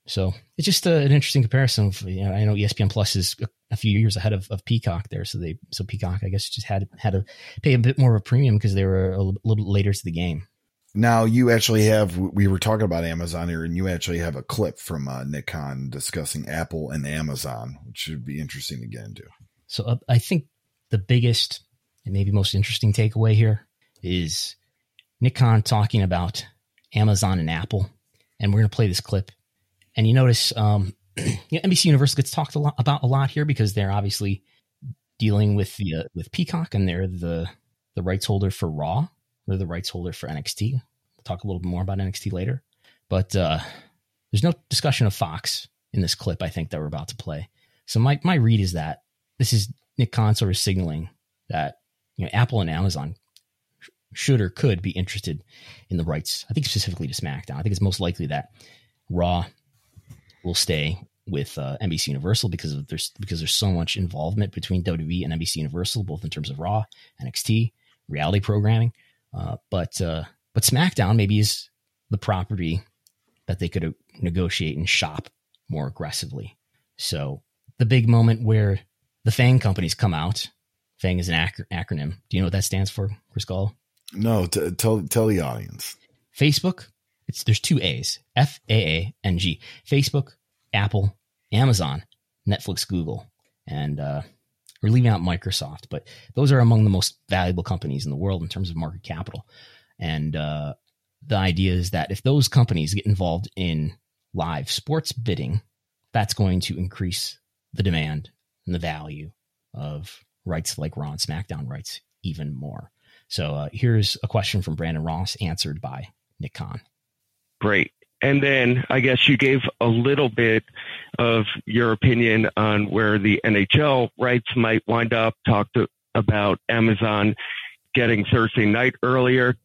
So it's just a, an interesting comparison. Of, you know, I know ESPN Plus is a, a, few years ahead of, of Peacock there, so they so Peacock I guess just had had to pay a bit more of a premium because they were a, little bit later to the game. Now you actually have we were talking about Amazon here, and you actually have a clip from uh, Nick Khan discussing Apple and Amazon, which should be interesting to get into. So uh, I think the biggest and maybe most interesting takeaway here is Nick Khan talking about Amazon and Apple. And we're going to play this clip. And you notice um, you know, NBC Universal gets talked a lot about a lot here because they're obviously dealing with the uh, with Peacock and they're the the rights holder for Raw. They're the rights holder for NXT. We'll talk a little bit more about NXT later. But uh, there's no discussion of Fox in this clip, I think, that we're about to play. So my, my read is that this is Nick Khan sort of signaling that you know, Apple and Amazon should or could be interested in the rights. I think specifically to SmackDown. I think it's most likely that Raw will stay with uh, NBC Universal because of there's because there's so much involvement between WWE and NBC Universal, both in terms of Raw, NXT, reality programming. Uh, but uh, but SmackDown maybe is the property that they could negotiate and shop more aggressively. So the big moment where the FANG companies come out FANG is an ac- acronym. Do you know what that stands for, Chris Gall? No, t- tell tell the audience. Facebook. It's there's two A's. F A A N G. Facebook, Apple, Amazon, Netflix, Google, and uh, we're leaving out Microsoft, but those are among the most valuable companies in the world in terms of market capital. And uh, the idea is that if those companies get involved in live sports bidding, that's going to increase the demand and the value of rights like Raw and SmackDown rights even more. So uh, here's a question from Brandon Ross answered by Nick Khan. Great. And then I guess you gave a little bit of your opinion on where the NHL rights might wind up, talked about Amazon getting Thursday night earlier.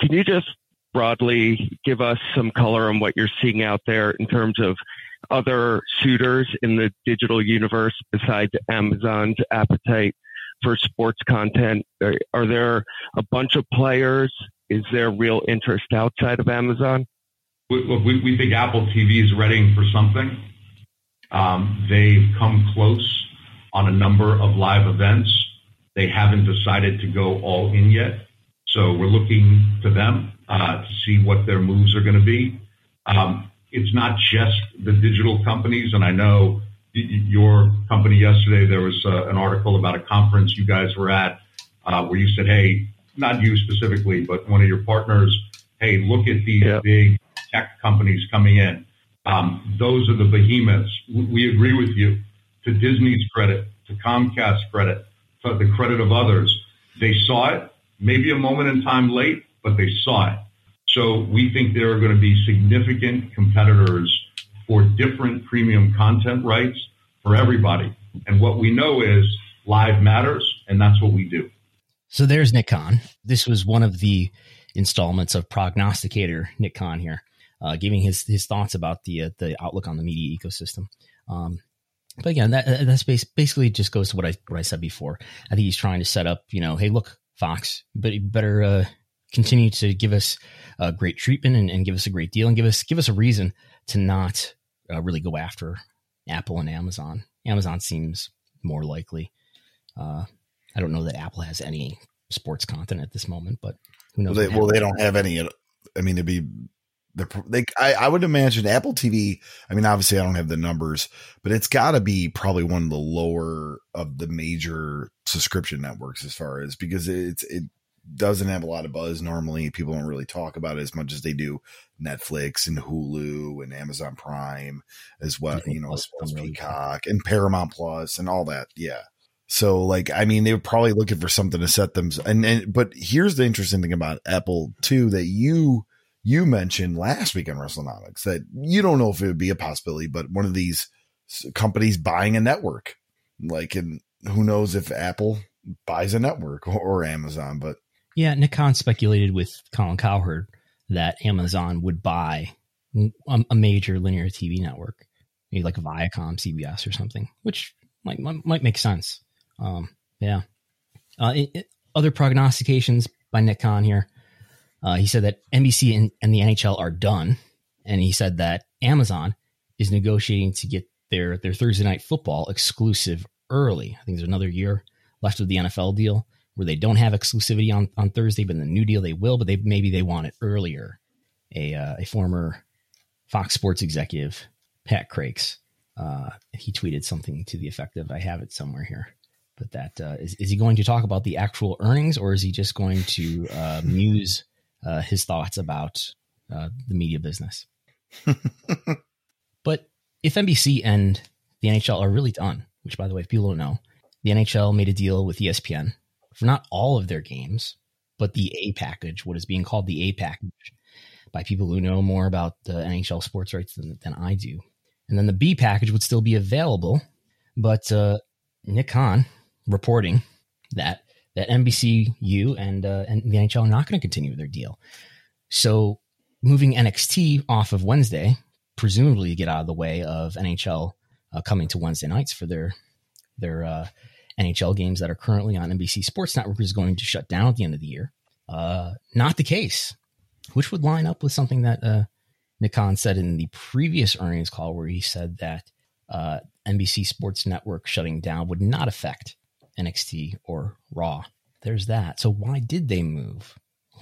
Can you just broadly give us some color on what you're seeing out there in terms of other suitors in the digital universe besides Amazon's appetite for sports content? Are, are there a bunch of players? Is there real interest outside of Amazon? Look, we, we think Apple TV is ready for something. Um, they've come close on a number of live events. They haven't decided to go all in yet. So we're looking to them uh, to see what their moves are going to be. Um, it's not just the digital companies. And I know your company yesterday, there was uh, an article about a conference you guys were at uh, where you said, hey, not you specifically, but one of your partners, hey, look at these yeah. big tech companies coming in. Um, those are the behemoths. We agree with you. To Disney's credit, to Comcast's credit, to the credit of others, they saw it, maybe a moment in time late, but they saw it. So we think there are going to be significant competitors for different premium content rights for everybody. And what we know is live matters, and that's what we do. So there's Nick Khan. This was one of the installments of Prognosticator Nick Khan here. uh, giving his his thoughts about the uh, the outlook on the media ecosystem. Um, but again, that that's base, basically just goes to what I what I said before. I think he's trying to set up, you know, hey, look, Fox, but you better uh, continue to give us a great treatment and, and, give us a great deal and give us give us a reason to not uh, really go after Apple and Amazon. Amazon seems more likely. Uh, I don't know that Apple has any sports content at this moment, but who knows? Well, they, well, they don't have any. I mean, it'd be they. I, I would imagine Apple TV. I mean, obviously, I don't have the numbers, but it's got to be probably one of the lower of the major subscription networks as far as because it's it doesn't have a lot of buzz normally. People don't really talk about it as much as they do Netflix and Hulu and Amazon Prime as well. You know, as well as Peacock and Paramount Plus and all that. Yeah. So like, I mean, they were probably looking for something to set them. And, and but here's the interesting thing about Apple too that you you mentioned last week on WrestleNomics that you don't know if it would be a possibility, but one of these companies buying a network, like, and who knows if Apple buys a network or, or Amazon, but yeah, Nick Khan speculated with Colin Cowherd that Amazon would buy a, a major linear TV network, maybe like Viacom, CBS, or something, which might might, make sense. Um, yeah. Uh, it, it, other prognostications by Nick Khan here. Uh, he said that NBC and, and, the NHL are done, and he said that Amazon is negotiating to get their their Thursday night football exclusive early. I think there's another year left of the NFL deal where they don't have exclusivity on, on Thursday, but in the new deal they will, but they maybe they want it earlier. A uh, a former Fox Sports executive, Pat Crakes, uh, he tweeted something to the effect of, "I have it somewhere here." But that uh, is is he going to talk about the actual earnings, or is he just going to uh, muse uh, his thoughts about uh, the media business? but if NBC and the NHL are really done, which by the way, if people don't know, the NHL made a deal with ESPN for not all of their games, but the A package, what is being called the A package by people who know more about the NHL sports rights than, than I do. And then the B package would still be available, but uh, Nick Khan reporting that that NBCU and uh, and the NHL are not going to continue their deal. So moving NXT off of Wednesday, presumably to get out of the way of NHL uh, coming to Wednesday nights for their their uh, NHL games that are currently on NBC Sports Network is going to shut down at the end of the year. Uh, not the case, which would line up with something that uh, Nick Khan said in the previous earnings call, where he said that uh, NBC Sports Network shutting down would not affect NXT or Raw. There's that. So why did they move?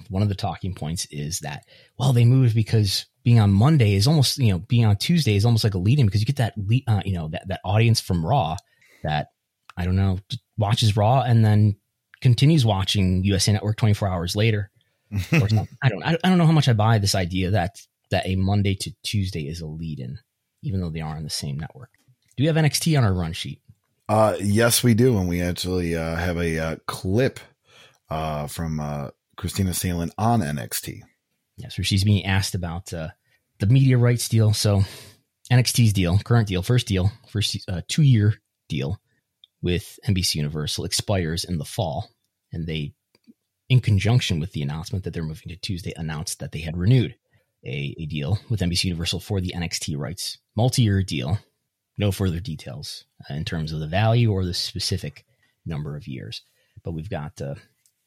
One of the talking points is that well, they moved because being on Monday is almost you know being on Tuesday is almost like a lead-in because you get that uh, you know that that audience from Raw that I don't know, watches Raw and then continues watching USA Network 24 hours later. Or I don't, I don't know how much I buy this idea that that a Monday to Tuesday is a lead-in, even though they are on the same network. Do we have NXT on our run sheet? Uh, yes, we do, and we actually uh, have a uh, clip uh, from uh, Kristina Salen on NXT. Yes, where she's being asked about uh, the media rights deal. So NXT's deal, current deal, first deal, first uh, two-year deal with NBC Universal expires in the fall, and they, in conjunction with the announcement that they're moving to Tuesday, announced that they had renewed a, a deal with NBC Universal for the NXT rights, multi-year deal. No further details uh, in terms of the value or the specific number of years, but we've got uh,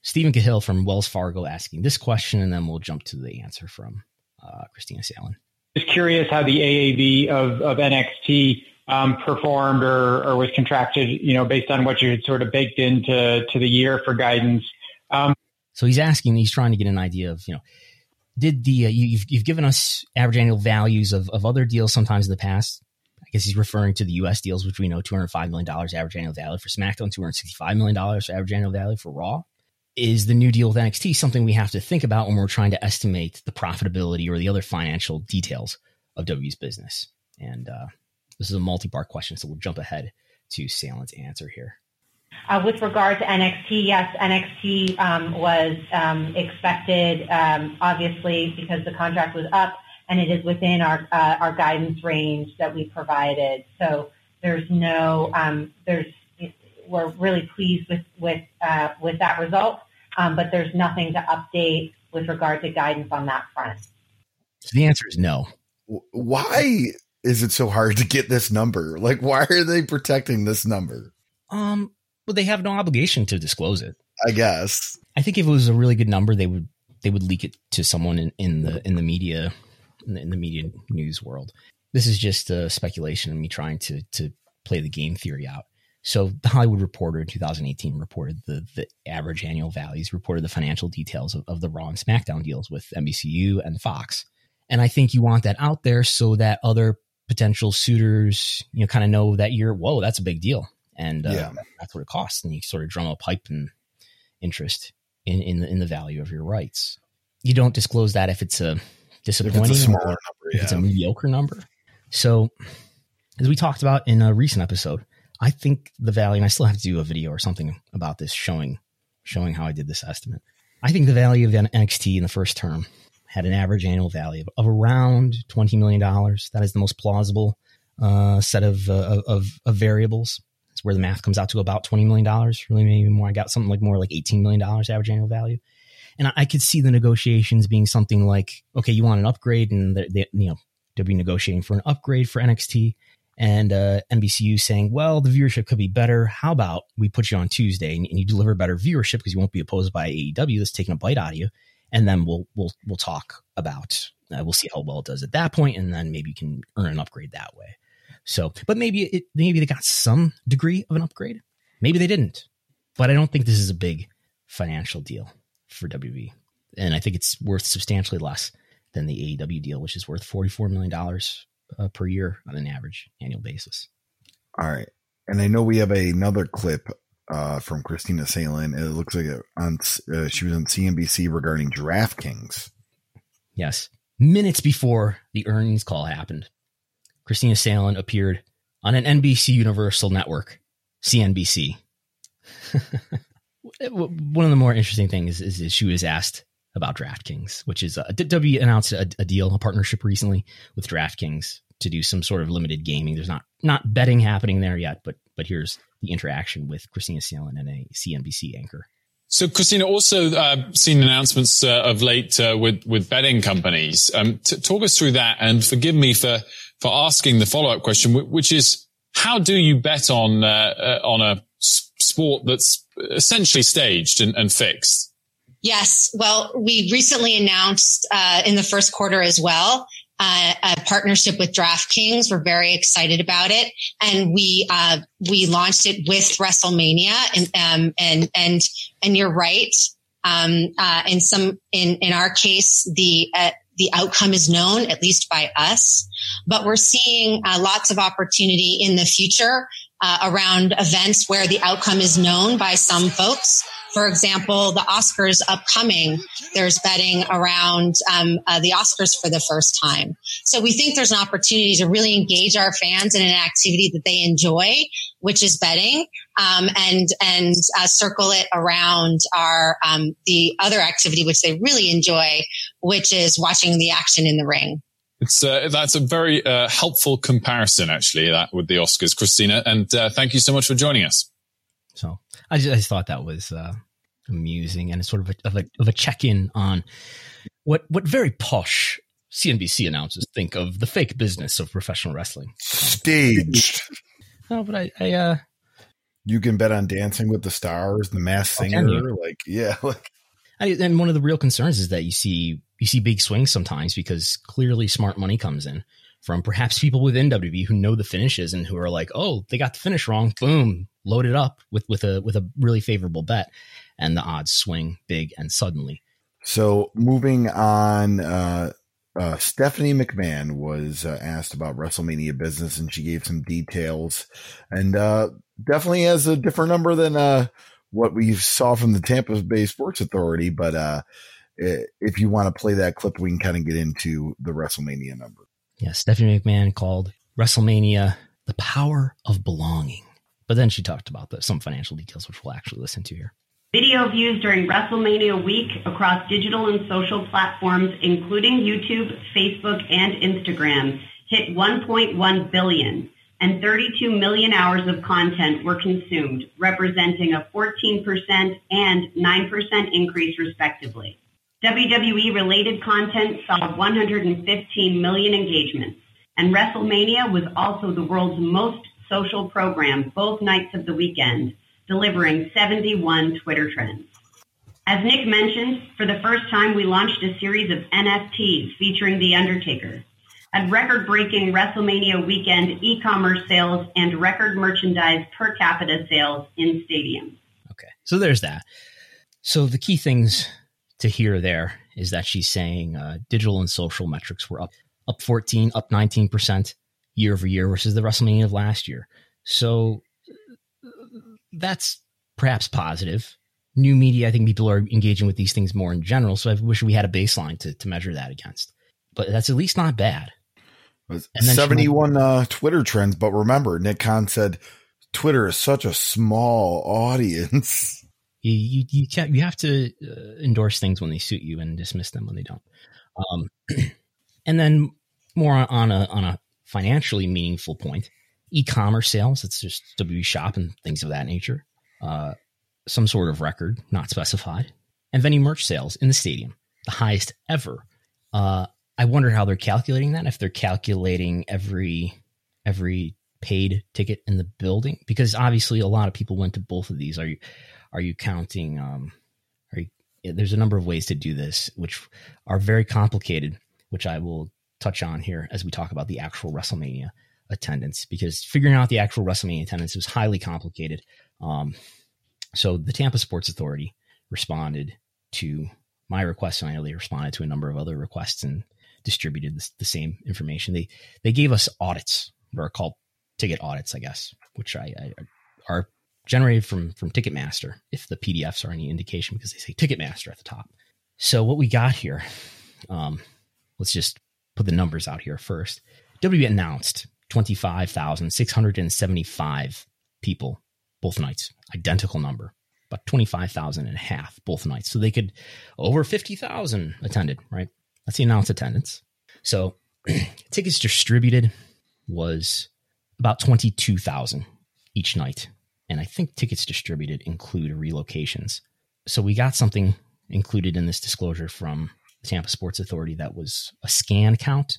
Steven Cahall from Wells Fargo asking this question, and then we'll jump to the answer from uh, Kristina Salen. Just curious how the AAV of, of NXT um, performed or, or was contracted, you know, based on what you had sort of baked into to the year for guidance. Um, so he's asking, he's trying to get an idea of, you know, did the uh, you, have you've given us average annual values of, of other deals sometimes in the past. I guess he's referring to the U.S. deals, which we know two hundred five million dollars average annual value for SmackDown, two hundred sixty five million dollars average annual value for Raw. Is the new deal with NXT something we have to think about when we're trying to estimate the profitability or the other financial details of W's business? And uh, this is a multi-part question, so we'll jump ahead to Salen's answer here. Uh, with regard to NXT, yes, NXT um, was um, expected, um, obviously, because the contract was up, and it is within our uh, our guidance range that we provided. So there's no, um, there's, we're really pleased with with uh, with that result, um, but there's nothing to update with regard to guidance on that front. So the answer is no. Why is it so hard to get this number? Like, why are they protecting this number? Um, well, they have no obligation to disclose it. I guess. I think if it was a really good number, they would they would leak it to someone in, in the in the media in the, in the media news world. This is just a speculation and me trying to to play the game theory out. So the Hollywood Reporter in 2018 reported the the average annual values, reported the financial details of, of the Raw and SmackDown deals with NBCU and Fox. And I think you want that out there so that other potential suitors, you know, kind of know that you're, whoa, that's a big deal. And uh, Yeah. that's what it costs. And you sort of drum up hype and interest in, in the, in the value of your rights. You don't disclose that if it's a If disappointing it's a smaller number, if it's a mediocre number. So, as we talked about in a recent episode, I think the value, and I still have to do a video or something about this showing showing how I did this estimate. I think the value of the NXT in the first term had an average annual value of, around twenty million dollars. That is the most plausible uh, set of, uh, of of variables. It's where the math comes out to about twenty million dollars. Really, maybe more. I got something like more like eighteen million dollars average annual value. And I, I could see the negotiations being something like, okay, you want an upgrade, and they, they you know they'll be negotiating for an upgrade for NXT, and uh, NBCU saying, well, the viewership could be better. How about we put you on Tuesday and, and you deliver better viewership because you won't be opposed by AEW that's taking a bite out of you, and then we'll we'll we'll talk about uh, we'll see how well it does at that point, and then maybe you can earn an upgrade that way. So, but maybe it maybe they got some degree of an upgrade, maybe they didn't, but I don't think this is a big financial deal for WB, and I think it's worth substantially less than the AEW deal, which is worth forty four million dollars uh, per year on an average annual basis. All right. And I know we have another clip uh, from Kristina Salen. It looks like it on uh, she was on CNBC regarding DraftKings. Yes, minutes before the earnings call happened, Kristina Salen appeared on an NBC Universal Network, CNBC. One of the more interesting things is, is she was asked about DraftKings, which is uh, WWE announced a, a deal, a partnership recently with DraftKings to do some sort of limited gaming. There's not not betting happening there yet, but but here's the interaction with Kristina Salen and a CNBC anchor. So, Kristina, also uh, seen announcements uh, of late uh, with with betting companies. Um, t- talk us through that, and forgive me for for asking the follow up question, which is how do you bet on uh, uh, on a sport that's essentially staged and, and fixed? Yes. Well, we recently announced uh, in the first quarter as well uh, a partnership with DraftKings. We're very excited about it, and we uh, we launched it with WrestleMania. And um, and and and you're right. Um, uh, in some in in our case, the uh, the outcome is known at least by us, but we're seeing uh, lots of opportunity in the future uh, around events where the outcome is known by some folks. For example, the Oscars upcoming, there's betting around um, uh, the Oscars for the first time. So we think there's an opportunity to really engage our fans in an activity that they enjoy, which is betting, um, and and uh, circle it around our um, the other activity which they really enjoy, which is watching the action in the ring. It's uh, that's a very uh, helpful comparison, actually, that with the Oscars, Kristina. And uh, thank you so much for joining us. So I just, I just thought that was uh, amusing and sort of a, of a, of a check in on what what very posh CNBC announcers think of the fake business of professional wrestling. Staged. No, but I, I uh, You can bet on Dancing with the Stars, The Masked Oh, Singer. Like, yeah, like I, and one of the real concerns is that you see you see big swings sometimes because clearly smart money comes in from perhaps people within WB who know the finishes and who are like, oh, they got the finish wrong. Boom, load it up with with a with a really favorable bet, and the odds swing big and suddenly. So moving on, uh, uh, Stephanie McMahon was uh, asked about WrestleMania business, and she gave some details, and uh, definitely has a different number than uh, what we saw from the Tampa Bay Sports Authority. But uh, if you want to play that clip, we can kind of get into the WrestleMania number. Yeah, Stephanie McMahon called WrestleMania the power of belonging. But then she talked about the, some financial details, which we'll actually listen to here. Video views during WrestleMania week across digital and social platforms, including YouTube, Facebook, and Instagram, hit 1.1 billion, and 32 million hours of content were consumed, representing a 14% and 9% increase, respectively. WWE related content saw 115 million engagements, and WrestleMania was also the world's most social program both nights of the weekend, delivering 71 Twitter trends. As Nick mentioned, for the first time, we launched a series of NFTs featuring The Undertaker. Had record breaking WrestleMania weekend e commerce sales and record merchandise per capita sales in stadiums. Okay. So there's that. So the key things to hear there is that she's saying uh, digital and social metrics were up up 14, up 19% year over year versus the WrestleMania of last year. So that's perhaps positive new media, I think people are engaging with these things more in general. So I wish we had a baseline to, to measure that against. But that's at least not bad. 71 might- uh, Twitter trends. But remember, Nick Khan said Twitter is such a small audience. You, you, you can't, you have to uh, endorse things when they suit you and dismiss them when they don't. Um, and then more on a, on a financially meaningful point, e-commerce sales. It's just W shop and things of that nature. Uh, some sort of record, not specified, and venue merch sales in the stadium, the highest ever. Uh, I wonder how they're calculating that. If they're calculating every every paid ticket in the building, because obviously a lot of people went to both of these. Are you are you counting? Um, are you, there's a number of ways to do this, which are very complicated, which I will touch on here as we talk about the actual WrestleMania attendance, because figuring out the actual WrestleMania attendance was highly complicated. Um, so the Tampa Sports Authority responded to my request, and I know they responded to a number of other requests and distributed the same information. They they gave us audits, or called ticket audits, I guess, which I, I are generated from from Ticketmaster, if the PDFs are any indication, because they say Ticketmaster at the top. So what we got here, um, let's just put the numbers out here first. W announced twenty five thousand six hundred and seventy five people both nights, identical number, about 25,000 and a half both nights. So they could, over 50,000 attended, right? That's the announced attendance. So tickets distributed was about 22,000 each night. And I think tickets distributed include relocations. So we got something included in this disclosure from the Tampa Sports Authority that was a scan count.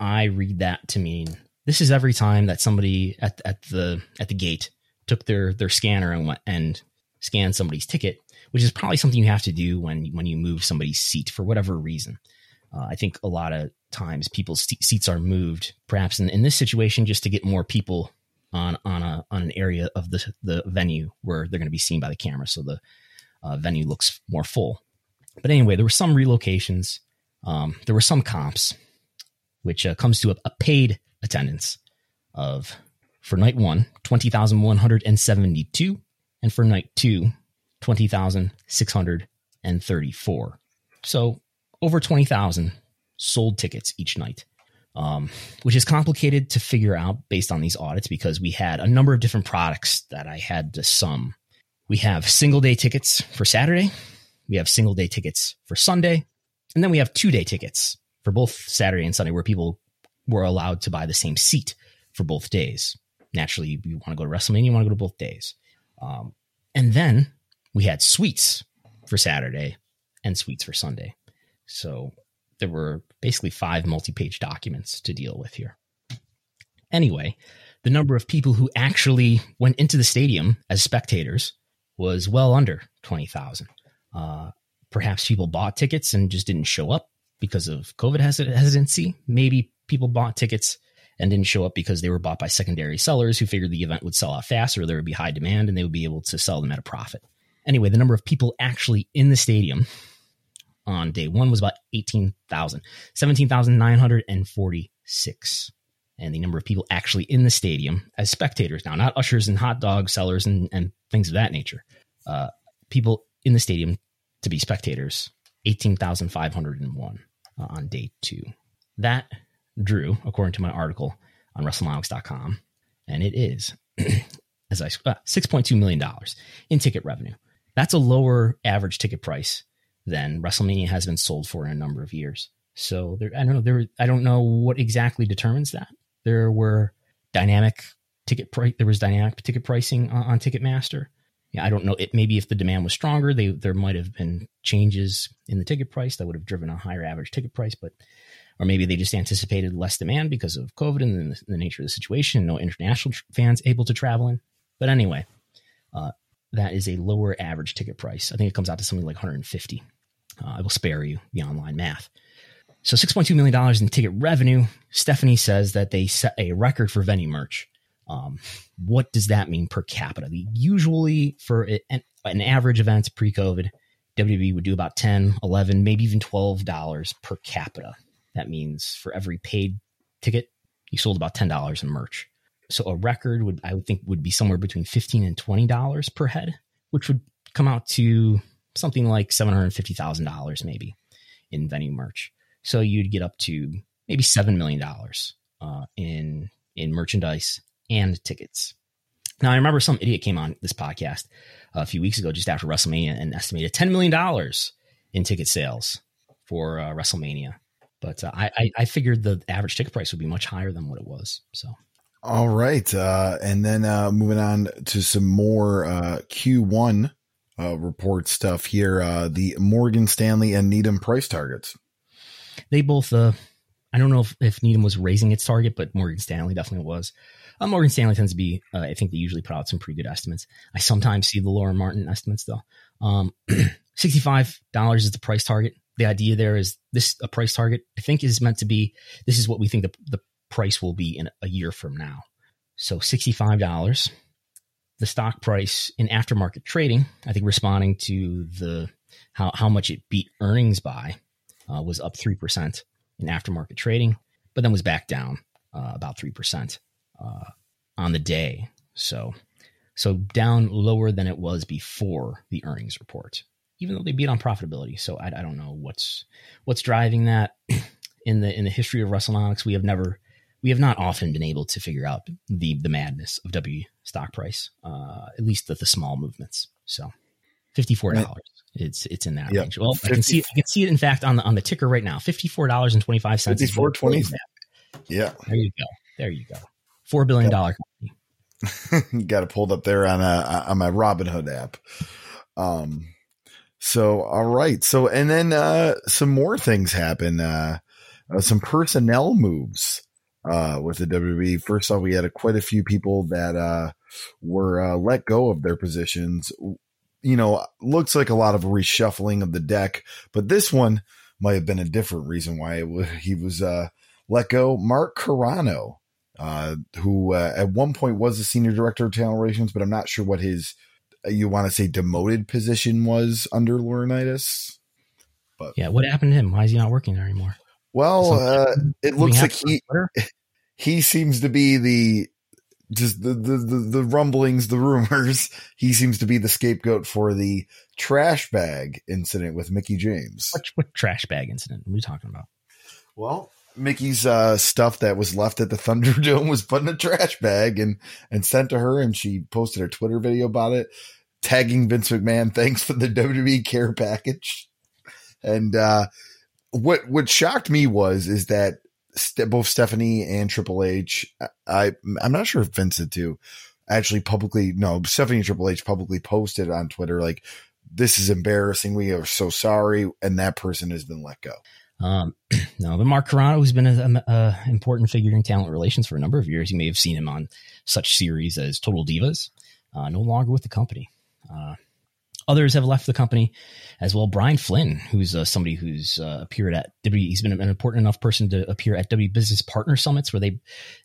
I read that to mean this is every time that somebody at, at the at the gate took their their scanner and went and scanned somebody's ticket, which is probably something you have to do when when you move somebody's seat for whatever reason. Uh, I think a lot of times people's seats are moved, perhaps in, in this situation, just to get more people on on a on an area of the the venue where they're going to be seen by the camera, so the uh, venue looks more full. But anyway, there were some relocations. Um, there were some comps, which uh, comes to a, a paid attendance of for night one, 20,172. And for night two, 20,634. So over 20,000 sold tickets each night, um, which is complicated to figure out based on these audits because we had a number of different products that I had to sum. We have single day tickets for Saturday, we have single day tickets for Sunday, and then we have two day tickets for both Saturday and Sunday where people were allowed to buy the same seat for both days naturally you, want to go to WrestleMania, you want to go to both days. Um, and then we had suites for Saturday and suites for Sunday. So there were basically five multi page documents to deal with here. Anyway, the number of people who actually went into the stadium as spectators was well under 20,000. Uh, perhaps people bought tickets and just didn't show up because of COVID hesitancy. Maybe people bought tickets and didn't show up because they were bought by secondary sellers who figured the event would sell out fast or there would be high demand and they would be able to sell them at a profit. Anyway, the number of people actually in the stadium on day one was about 18,000, 17,946. And the number of people actually in the stadium as spectators now, not ushers and hot dog sellers and, and things of that nature. Uh, people in the stadium to be spectators, 18,501 uh, on day two. That drew, according to my article on WrestleNomics.com, and it is, as I uh, $6.2 million in ticket revenue. That's a lower average ticket price than WrestleMania has been sold for in a number of years. So there, I don't know. There, I don't know what exactly determines that. There were dynamic ticket price. There was dynamic ticket pricing on, on Ticketmaster, yeah, I don't know. It maybe if the demand was stronger, they there might have been changes in the ticket price that would have driven a higher average ticket price, but or maybe they just anticipated less demand because of COVID and the, the nature of the situation. No international tr- fans able to travel in. But anyway, uh, that is a lower average ticket price. I think it comes out to something like 150. Uh, I will spare you the online math. So $6.2 million in ticket revenue. Stephanie says that they set a record for venue merch. Um, what does that mean per capita? Usually for an, an average event pre-COVID, WWE would do about 10, 11, maybe even $12 per capita. That means for every paid ticket, you sold about $10 in merch. So a record would, I would think, would be somewhere between 15 and $20 per head, which would come out to something like $750,000 maybe in venue merch. So you'd get up to maybe $7 million uh, in, in merchandise and tickets. Now, I remember some idiot came on this podcast a few weeks ago, just after WrestleMania, and estimated $10 million in ticket sales for uh, WrestleMania. But uh, I, I figured the average ticket price would be much higher than what it was. So, all right, uh, and then uh, moving on to some more uh, Q1 uh, report stuff here. Uh, the Morgan Stanley and Needham price targets. They both. Uh, I don't know if, if Needham was raising its target, but Morgan Stanley definitely was. Uh, Morgan Stanley tends to be. Uh, I think they usually put out some pretty good estimates. I sometimes see the Lauren Martin estimates though. Um, Sixty-five dollars is the price target the idea there is this a price target i think is meant to be this is what we think the, the price will be in a year from now so $65 the stock price in aftermarket trading i think responding to the how, how much it beat earnings by uh, was up 3% in aftermarket trading but then was back down uh, about 3% uh, on the day so so down lower than it was before the earnings report even though they beat on profitability. So I, I don't know what's what's driving that. in the in the history of WrestleNomics, we have never we have not often been able to figure out the the madness of W stock price, uh, at least the, the small movements. So fifty four dollars. It's it's in that yep. range. Well, 50, I can see it, I can see it in fact on the on the ticker right now. Fifty four dollars and twenty five cents. Fifty four twenty. Yeah. There you go. There you go. Four billion dollar company. Got it pulled up there on a on my Robinhood app. Um, so, all right. So, and then uh, some more things happen. Uh, uh, some personnel moves uh, with the WWE. First off, we had a, quite a few people that uh, were uh, let go of their positions. You know, looks like a lot of reshuffling of the deck, but this one might have been a different reason why was, he was uh, let go. Mark Carrano, uh, who uh, at one point was the senior director of talent relations, but I'm not sure what his you want to say demoted position was under Laurinaitis. But yeah, what happened to him? Why is he not working there anymore? Well, uh, it looks like he he seems to be the just the, the, the the rumblings, the rumors. He seems to be the scapegoat for the trash bag incident with Mickie James. What, what trash bag incident? Are you talking about? Well, Mickie's uh, stuff that was left at the Thunderdome was put in a trash bag and and sent to her, and she posted a Twitter video about it tagging Vince McMahon, thanks for the WWE care package. And uh, what what shocked me was is that st- both Stephanie and Triple H, I I'm not sure if Vince did too, actually publicly no Stephanie and Triple H publicly posted on Twitter like this is embarrassing. We are so sorry, and that person has been let go. Um, no, but Mark Carrano, who's been an important figure in talent relations for a number of years, you may have seen him on such series as Total Divas. Uh, no longer with the company. Uh, others have left the company as well. Brian Flinn, who's uh, somebody who's uh, appeared at W, he's been an important enough person to appear at W Business Partner Summits, where they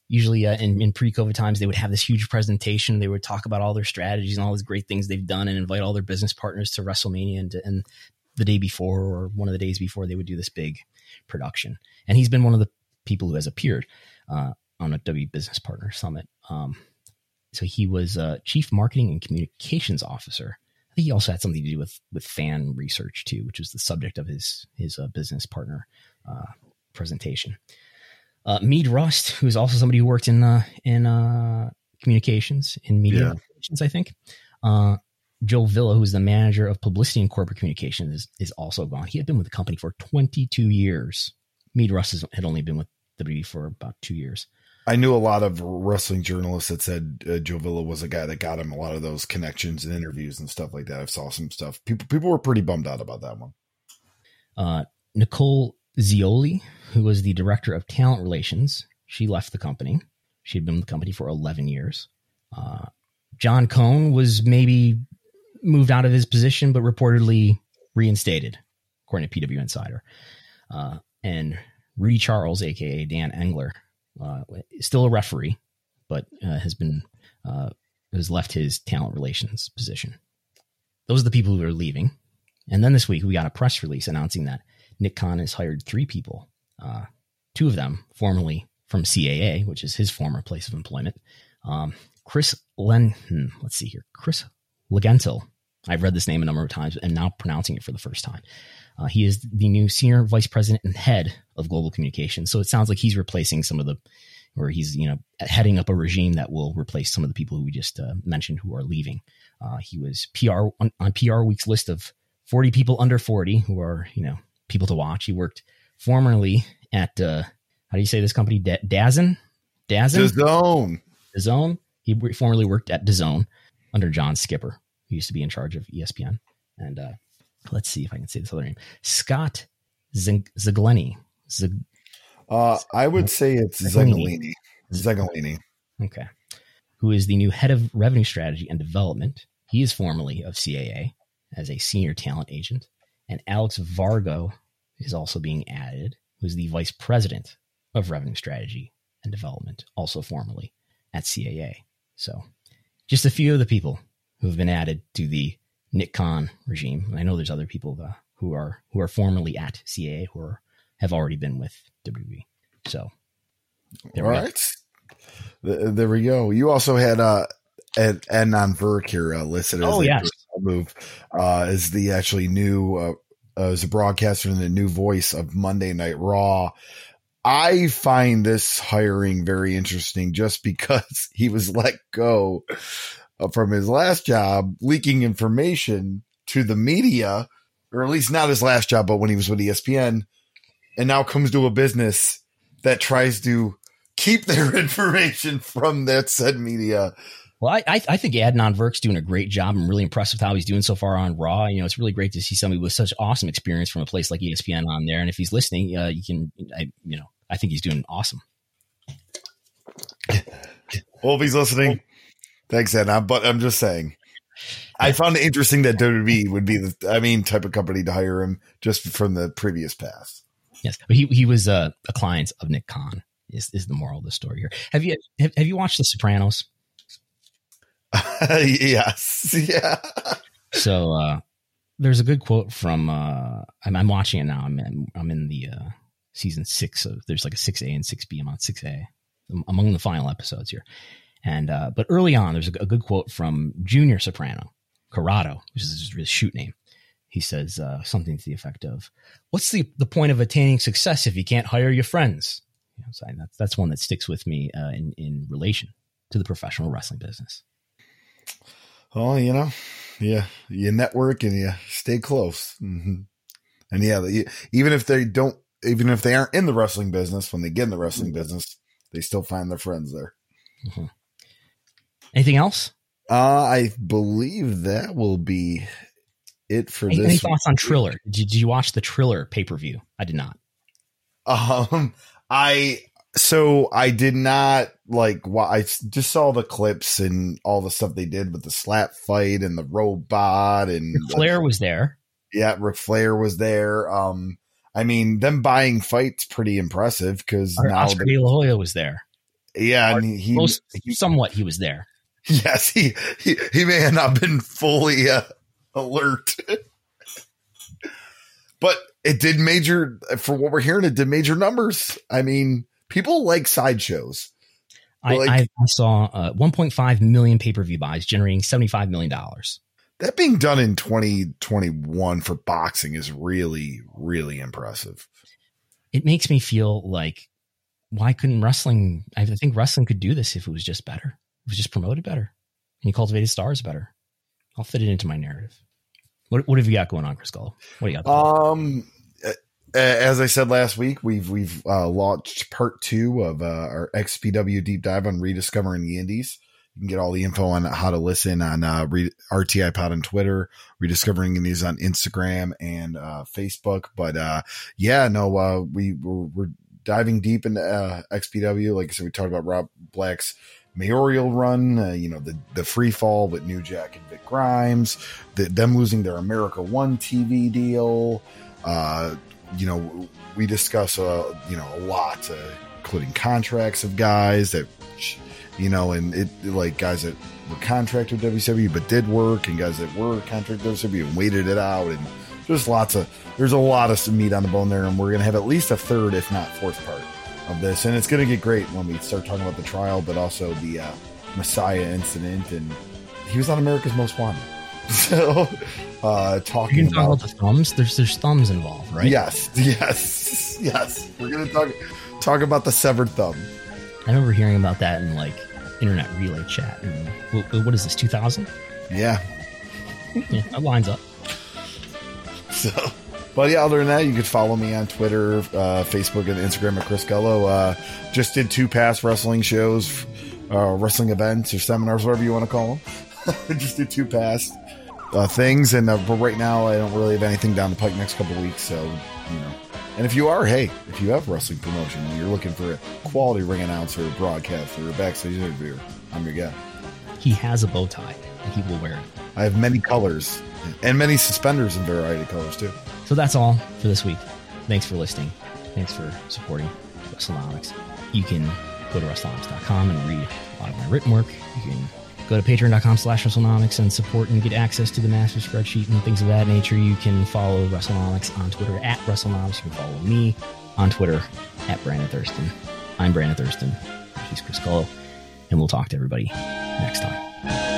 usually uh, in, in pre-COVID times they would have this huge presentation. They would talk about all their strategies and all these great things they've done, and invite all their business partners to WrestleMania and, and the day before or one of the days before they would do this big production. And he's been one of the people who has appeared uh, on a W Business Partner Summit. Um, so he was uh, chief marketing and communications officer. I think he also had something to do with with fan research too, which was the subject of his his uh, business partner uh, presentation. Uh, Mead Rust, who is also somebody who worked in uh, in uh, communications in media yeah. I think. Joe Villa, who's the manager of publicity and corporate communications, is, is also gone. He had been with the company for 22 years. Mead Rust had only been with WWE for about two years. I knew a lot of wrestling journalists that said uh, Joe Villa was a guy that got him a lot of those connections and interviews and stuff like that. I saw some stuff. People people were pretty bummed out about that one. Uh, Nicole Zioli, who was the director of talent relations, she left the company. She had been with the company for 11 years. Uh, John Cone was maybe moved out of his position, but reportedly reinstated, according to PW Insider. Uh, and Rudy Charles, aka Dan Engler, uh, still a referee, but uh, has been uh, has left his talent relations position. Those are the people who are leaving. And then this week we got a press release announcing that Nick Khan has hired three people, uh, two of them formerly from CAA, which is his former place of employment. Um, Chris Len, hmm, let's see here, Chris Legentil. I've read this name a number of times and now pronouncing it for the first time. Uh, he is the new senior vice president and head of global communications. So it sounds like he's replacing some of the, or he's you know heading up a regime that will replace some of the people who we just uh, mentioned who are leaving. Uh, he was PR on, on PR Week's list of 40 people under 40 who are you know people to watch. He worked formerly at uh, how do you say this company? D- Dazn, Dazn, DAZN, DAZN. He formerly worked at DAZN under John Skipper, who used to be in charge of ESPN. And uh, let's see if I can say this other name, Scott Zegleny. Zig- uh, I would say it's Zegalini. Zegalini. Okay. Who is the new head of revenue strategy and development? He is formerly of CAA as a senior talent agent. And Alex Vargo is also being added, who's the vice president of revenue strategy and development, also formerly at CAA. So just a few of the people who have been added to the Nick Khan regime. I know there's other people uh, who are who are formerly at CAA who are, have already been with WWE. So all right, there we go. You also had uh, Ed, Adnan Virk here uh, listed as oh, yes. move uh, is the actually new uh, uh, as a broadcaster and the new voice of Monday Night Raw. I find this hiring very interesting just because he was let go from his last job, leaking information to the media, or at least not his last job, but when he was with ESPN, and now comes to a business that tries to keep their information from that said media. Well, I, I, I think Adnan Virk's doing a great job. I'm really impressed with how he's doing so far on Raw. You know, it's really great to see somebody with such awesome experience from a place like ESPN on there. And if he's listening, uh, you can, I, you know, I think he's doing awesome. Well, if he's listening, thanks, Adnan. But I'm just saying, I found it interesting that WWE would be the, I mean, type of company to hire him just from the previous past. Yes, but he he was uh, a client of Nick Khan. Is is the moral of the story here? Have you have, have you watched The Sopranos? yes. Yeah. So uh, there's a good quote from uh, I'm, I'm watching it now. I'm in, I'm in the uh, season six of there's like a six A and six B. I'm on six A among the final episodes here. And uh, but early on, there's a, a, good quote from Junior Soprano, Corrado, which is his shoot name. He says uh, something to the effect of, "What's the the point of attaining success if you can't hire your friends?" You know, so that's that's one that sticks with me uh, in in relation to the professional wrestling business. Well, you know, yeah, you network and you stay close, mm-hmm. and yeah, even if they don't, even if they aren't in the wrestling business, when they get in the wrestling mm-hmm. business, they still find their friends there. Mm-hmm. Anything else? Uh, I believe that will be it for any, this. Any thoughts on Triller? Did you, did you watch the Triller pay per view? I did not. Um, I so I did not like. I just saw the clips and all the stuff they did with the slap fight and the robot and Ric Flair was there. Yeah, Ric Flair was there. Um, I mean, them buying fights pretty impressive because now Oscar De La Hoya was there. Yeah, and he, Most, he somewhat he was there. Yes, he he, he may have not been fully uh, alert, but it did major for what we're hearing. It did major numbers. I mean, people like sideshows. I, like, I, saw uh, 1.5 million pay per view buys, generating 75 million dollars. That being done in 2021 for boxing is really, really impressive. It makes me feel like why couldn't wrestling? I think wrestling could do this if it was just better. Was just promoted better and you cultivated stars better. I'll fit it into my narrative. What, what have you got going on, Chris Gullo? What do you got? Um, as I said last week, we've we've uh, launched part two of uh, our XPW deep dive on rediscovering the Indies. You can get all the info on how to listen on uh, Re- RTI Pod on Twitter, rediscovering Indies on Instagram and uh, Facebook. But uh, yeah, no, uh, we we're, we're diving deep into uh, XPW. Like I said, we talked about Rob Black's mayoral run, uh, you know, the, the free fall with New Jack and Vic Grimes, the, them losing their America One TV deal. Uh, you know, we discuss, uh, you know, a lot, uh, including contracts of guys that, you know, and it like guys that were contracted with WCW but did work, and guys that were contracted with WCW and waited it out, and just lots of there's a lot of some meat on the bone there, and we're gonna have at least a third, if not fourth part of this, and it's gonna get great when we start talking about the trial, but also the uh, Messiah incident, and he was on America's Most Wanted. So, uh, talking You can talk about, about the thumbs. There's there's thumbs involved, right? yes, yes, yes, we're gonna talk talk about the severed thumb. I remember hearing about that in like internet relay chat. And what, what is this? 2000? Yeah, Yeah, that lines up. So, but yeah, other than that, you could follow me on Twitter, uh, Facebook, and Instagram at Chris Gullo. Uh, just did two past wrestling shows, uh, wrestling events or seminars, whatever you want to call them. just did two past uh, things, and uh, but right now I don't really have anything down the pike next couple weeks. So you know, and if you are, hey, if you have wrestling promotion, and you're looking for a quality ring announcer, broadcaster, or backstage interviewer, I'm your guy. He has a bow tie and he will wear it. I have many colors and many suspenders in variety of colors too. So that's all for this week. Thanks for listening. Thanks for supporting WrestleNomics. You can go to WrestleNomics.com and read a lot of my written work. You can go to patreon.com slash WrestleNomics and support and get access to the master spreadsheet and things of that nature. You can follow WrestleNomics on Twitter at WrestleNomics. You can follow me on Twitter at Brandon Thurston. I'm Brandon Thurston. He's Chris Gullo. And we'll talk to everybody next time.